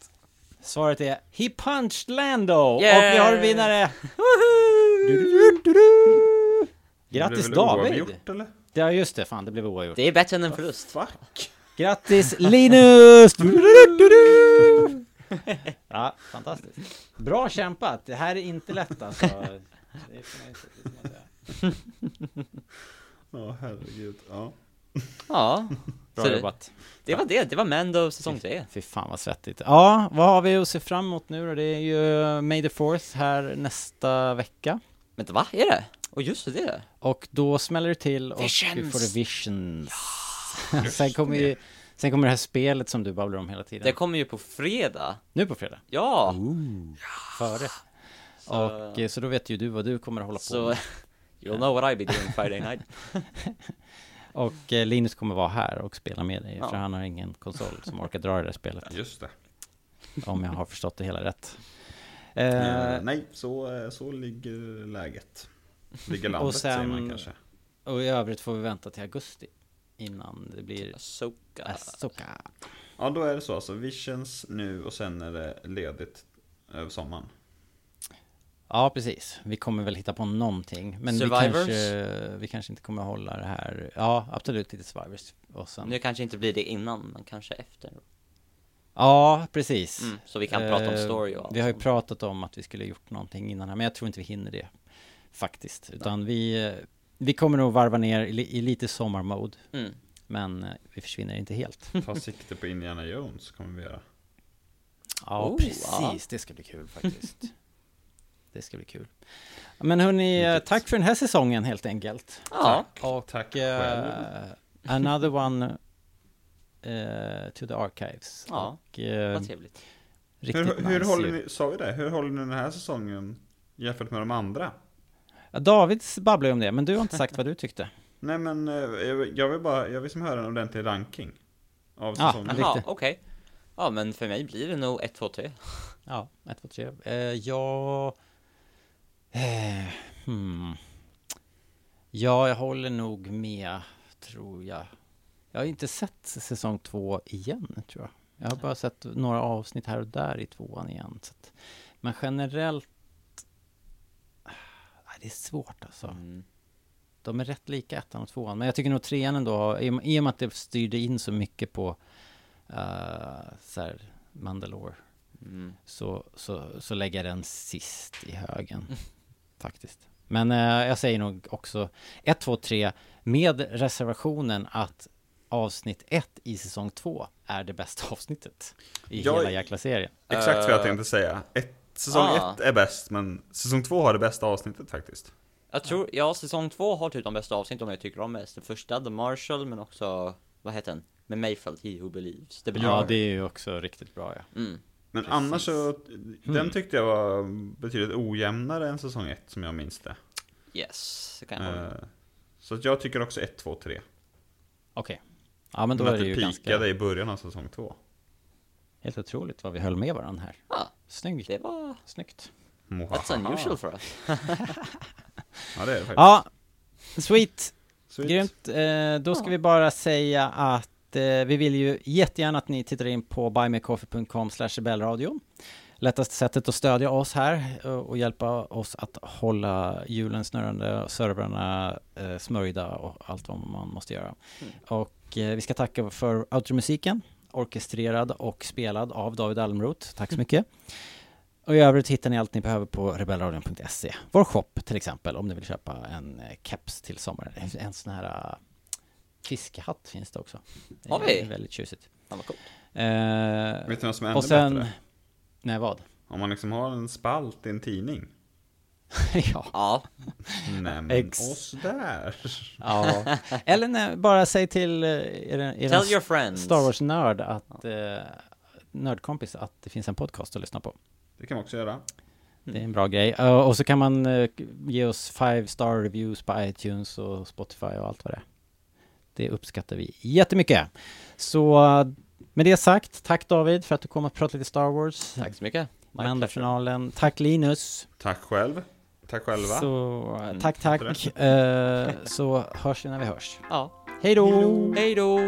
Svaret är He punched Lando! Och vi har en vinnare! Du-du-du-du-du! Grattis Det blev väl David! oavgjort, eller? Ja just det, fan det blev oavgjort. Det är bättre än en förlust. Fuck! Grattis Linus! Ja, fantastiskt. Bra kämpat! Det här är inte lätt alltså. Det får man ju- det får man säga. Ja, herregud. Ja. Ja, Bra Så det- jobbat. det var det. Det var Mando säsong 3. Fy fan vad svettigt. Ja, vad har vi att se fram emot nu då? Det är ju May the 4th här nästa vecka. Vänta, va? Är det? Och just det, det är det. Och då smäller det till och vi Visions. får det visions. sen, kommer ju, sen kommer det här spelet som du babblar om hela tiden. Det kommer ju på fredag. Nu på fredag. Ja! Före. Och eh, så då vet ju du vad du kommer att hålla på Så, med. you'll know what I be doing Friday night. Och eh, Linus kommer vara här och spela med dig. Ja. För han har ingen konsol som orkar dra det där spelet. Just det. Om jag har förstått det hela rätt. Eh, Eh, nej, så, eh, så ligger läget. Ligger landet Och sen- säger man kanske. och i övrigt får vi vänta till augusti. Innan det blir Asoka. Asoka. Ja, då är det så alltså. Visions nu och sen är det ledigt över sommaren. Ja, precis. Vi kommer väl hitta på någonting. Men vi Survivors? kanske, vi kanske inte kommer hålla det här. Ja, absolut lite Survivors. Och sen... Nu kanske inte blir det innan, men kanske efter. Ja, precis. Mm, så vi kan prata om Eh, story och allt Vi har ju pratat om att vi skulle gjort någonting innan här, men jag tror inte vi hinner det. Faktiskt. Utan vi, eh, vi kommer nog varva ner i, i lite sommarmode. Mm. Men eh, vi försvinner inte helt. Ta sikte på Indiana Jones kommer vi göra. Ja, Oh, precis. ja. Det ska bli kul faktiskt. Det ska bli kul. Men hörni, eh, tack för den här säsongen helt enkelt. Ja, Och Tack eh, another one eh, to the archives. Ja, och, eh, vad trevligt. riktigt Hur, hur nice håller ni, sa vi det? Hur håller ni den här säsongen jämfört med de andra? Ja, David babblar ju om det, men du har inte sagt vad du tyckte. Nej men, eh, jag vill bara, jag vill som höra en ordentlig ranking. Av Ja, säsongen. Riktigt. Jaha, okej. Ja, men för mig blir det nog 1, 2, 3. Ja, ett, två, tre. Eh, jag... Eh, hmm. Ja, jag håller nog med, tror jag. Jag har inte sett säsong två igen, tror jag. Jag har bara sett några avsnitt här och där i tvåan igen. Att, men generellt... Nej, det är svårt alltså. Mm. De är rätt lika ettan och tvåan. Men jag tycker nog trean ändå, i och med att det styrde in så mycket på uh, så här, Mandalore Mm. så, så, så lägger jag den sist i högen. Faktiskt. Men eh, jag säger nog också 1, 2, 3 med reservationen att avsnitt 1 i säsong 2 är det bästa avsnittet i Jag- hela jäkla serien. Exakt vad jag Eh, tänkte säga. Ett, säsong ah. ett är bäst, men säsong två har det bästa avsnittet faktiskt. Jag tror, ja, säsong 2 har typ de bästa avsnitten jag tycker om mest. Det första, The Marshall, men också, vad heter den? Med Mayfield, He Who Believes. Det Ja, det är ju också riktigt bra ja. Mm. Men Precis. annars så, Mm. den tyckte jag var betydligt ojämnare än säsong ett som jag minns det. Yes, det kan jag hålla med. Eh, Så att jag tycker också 1, 2, 3. Okej. Ja, men då Men är att det det ju ganska peakade i början av säsong 2. helt otroligt vad vi höll med varandra här. Ja, Snyggt. det var, Snyggt. that's unusual for us. Ja, det är det faktiskt. Ja, sweet. Sweet. Grymt. Eh, då ska vi bara säga att eh, vi vill ju jättegärna att ni tittar in på buymecoffee.com rebellradio. Lättaste sättet att stödja oss här eh, och hjälpa oss att hålla hjulen snurrande, servrarna eh, smörjda och allt vad man måste göra. Och eh, vi ska tacka för outromusiken, orkestrerad och spelad av David Almroth. Tack så mycket. Och i övrigt hittar ni allt ni behöver på rebellradion.se. Vår shop till exempel, om ni vill köpa en eh, keps till sommaren. En, sån här fiskehatt finns det också. Det Har är vi? Väldigt tjusigt. Fan vad coolt. Eh, Vet du vad som är ännu och sen... bättre? Nej, vad? Om man liksom har en spalt i en tidning. ja. Ja, Nämn Ex- oss där. ja. Eller nej, bara säg till eh, er, er tell your friends. Star Wars-nörd att... Eh, nördkompis att det finns en podcast att lyssna på. Det kan man också göra. Det är en bra grej. Eh, och så kan man eh, ge oss five star reviews på iTunes och Spotify och allt vad det är. Det uppskattar vi jättemycket. Så med det sagt, tack David för att du kom och pratade lite Star Wars. Tack så mycket. Mandafinalen. Tack Linus. Tack själv. Tack själva. Så Mm, tack, tack. Eh, så hörs vi när vi hörs. Ja. Hej då! Hej då!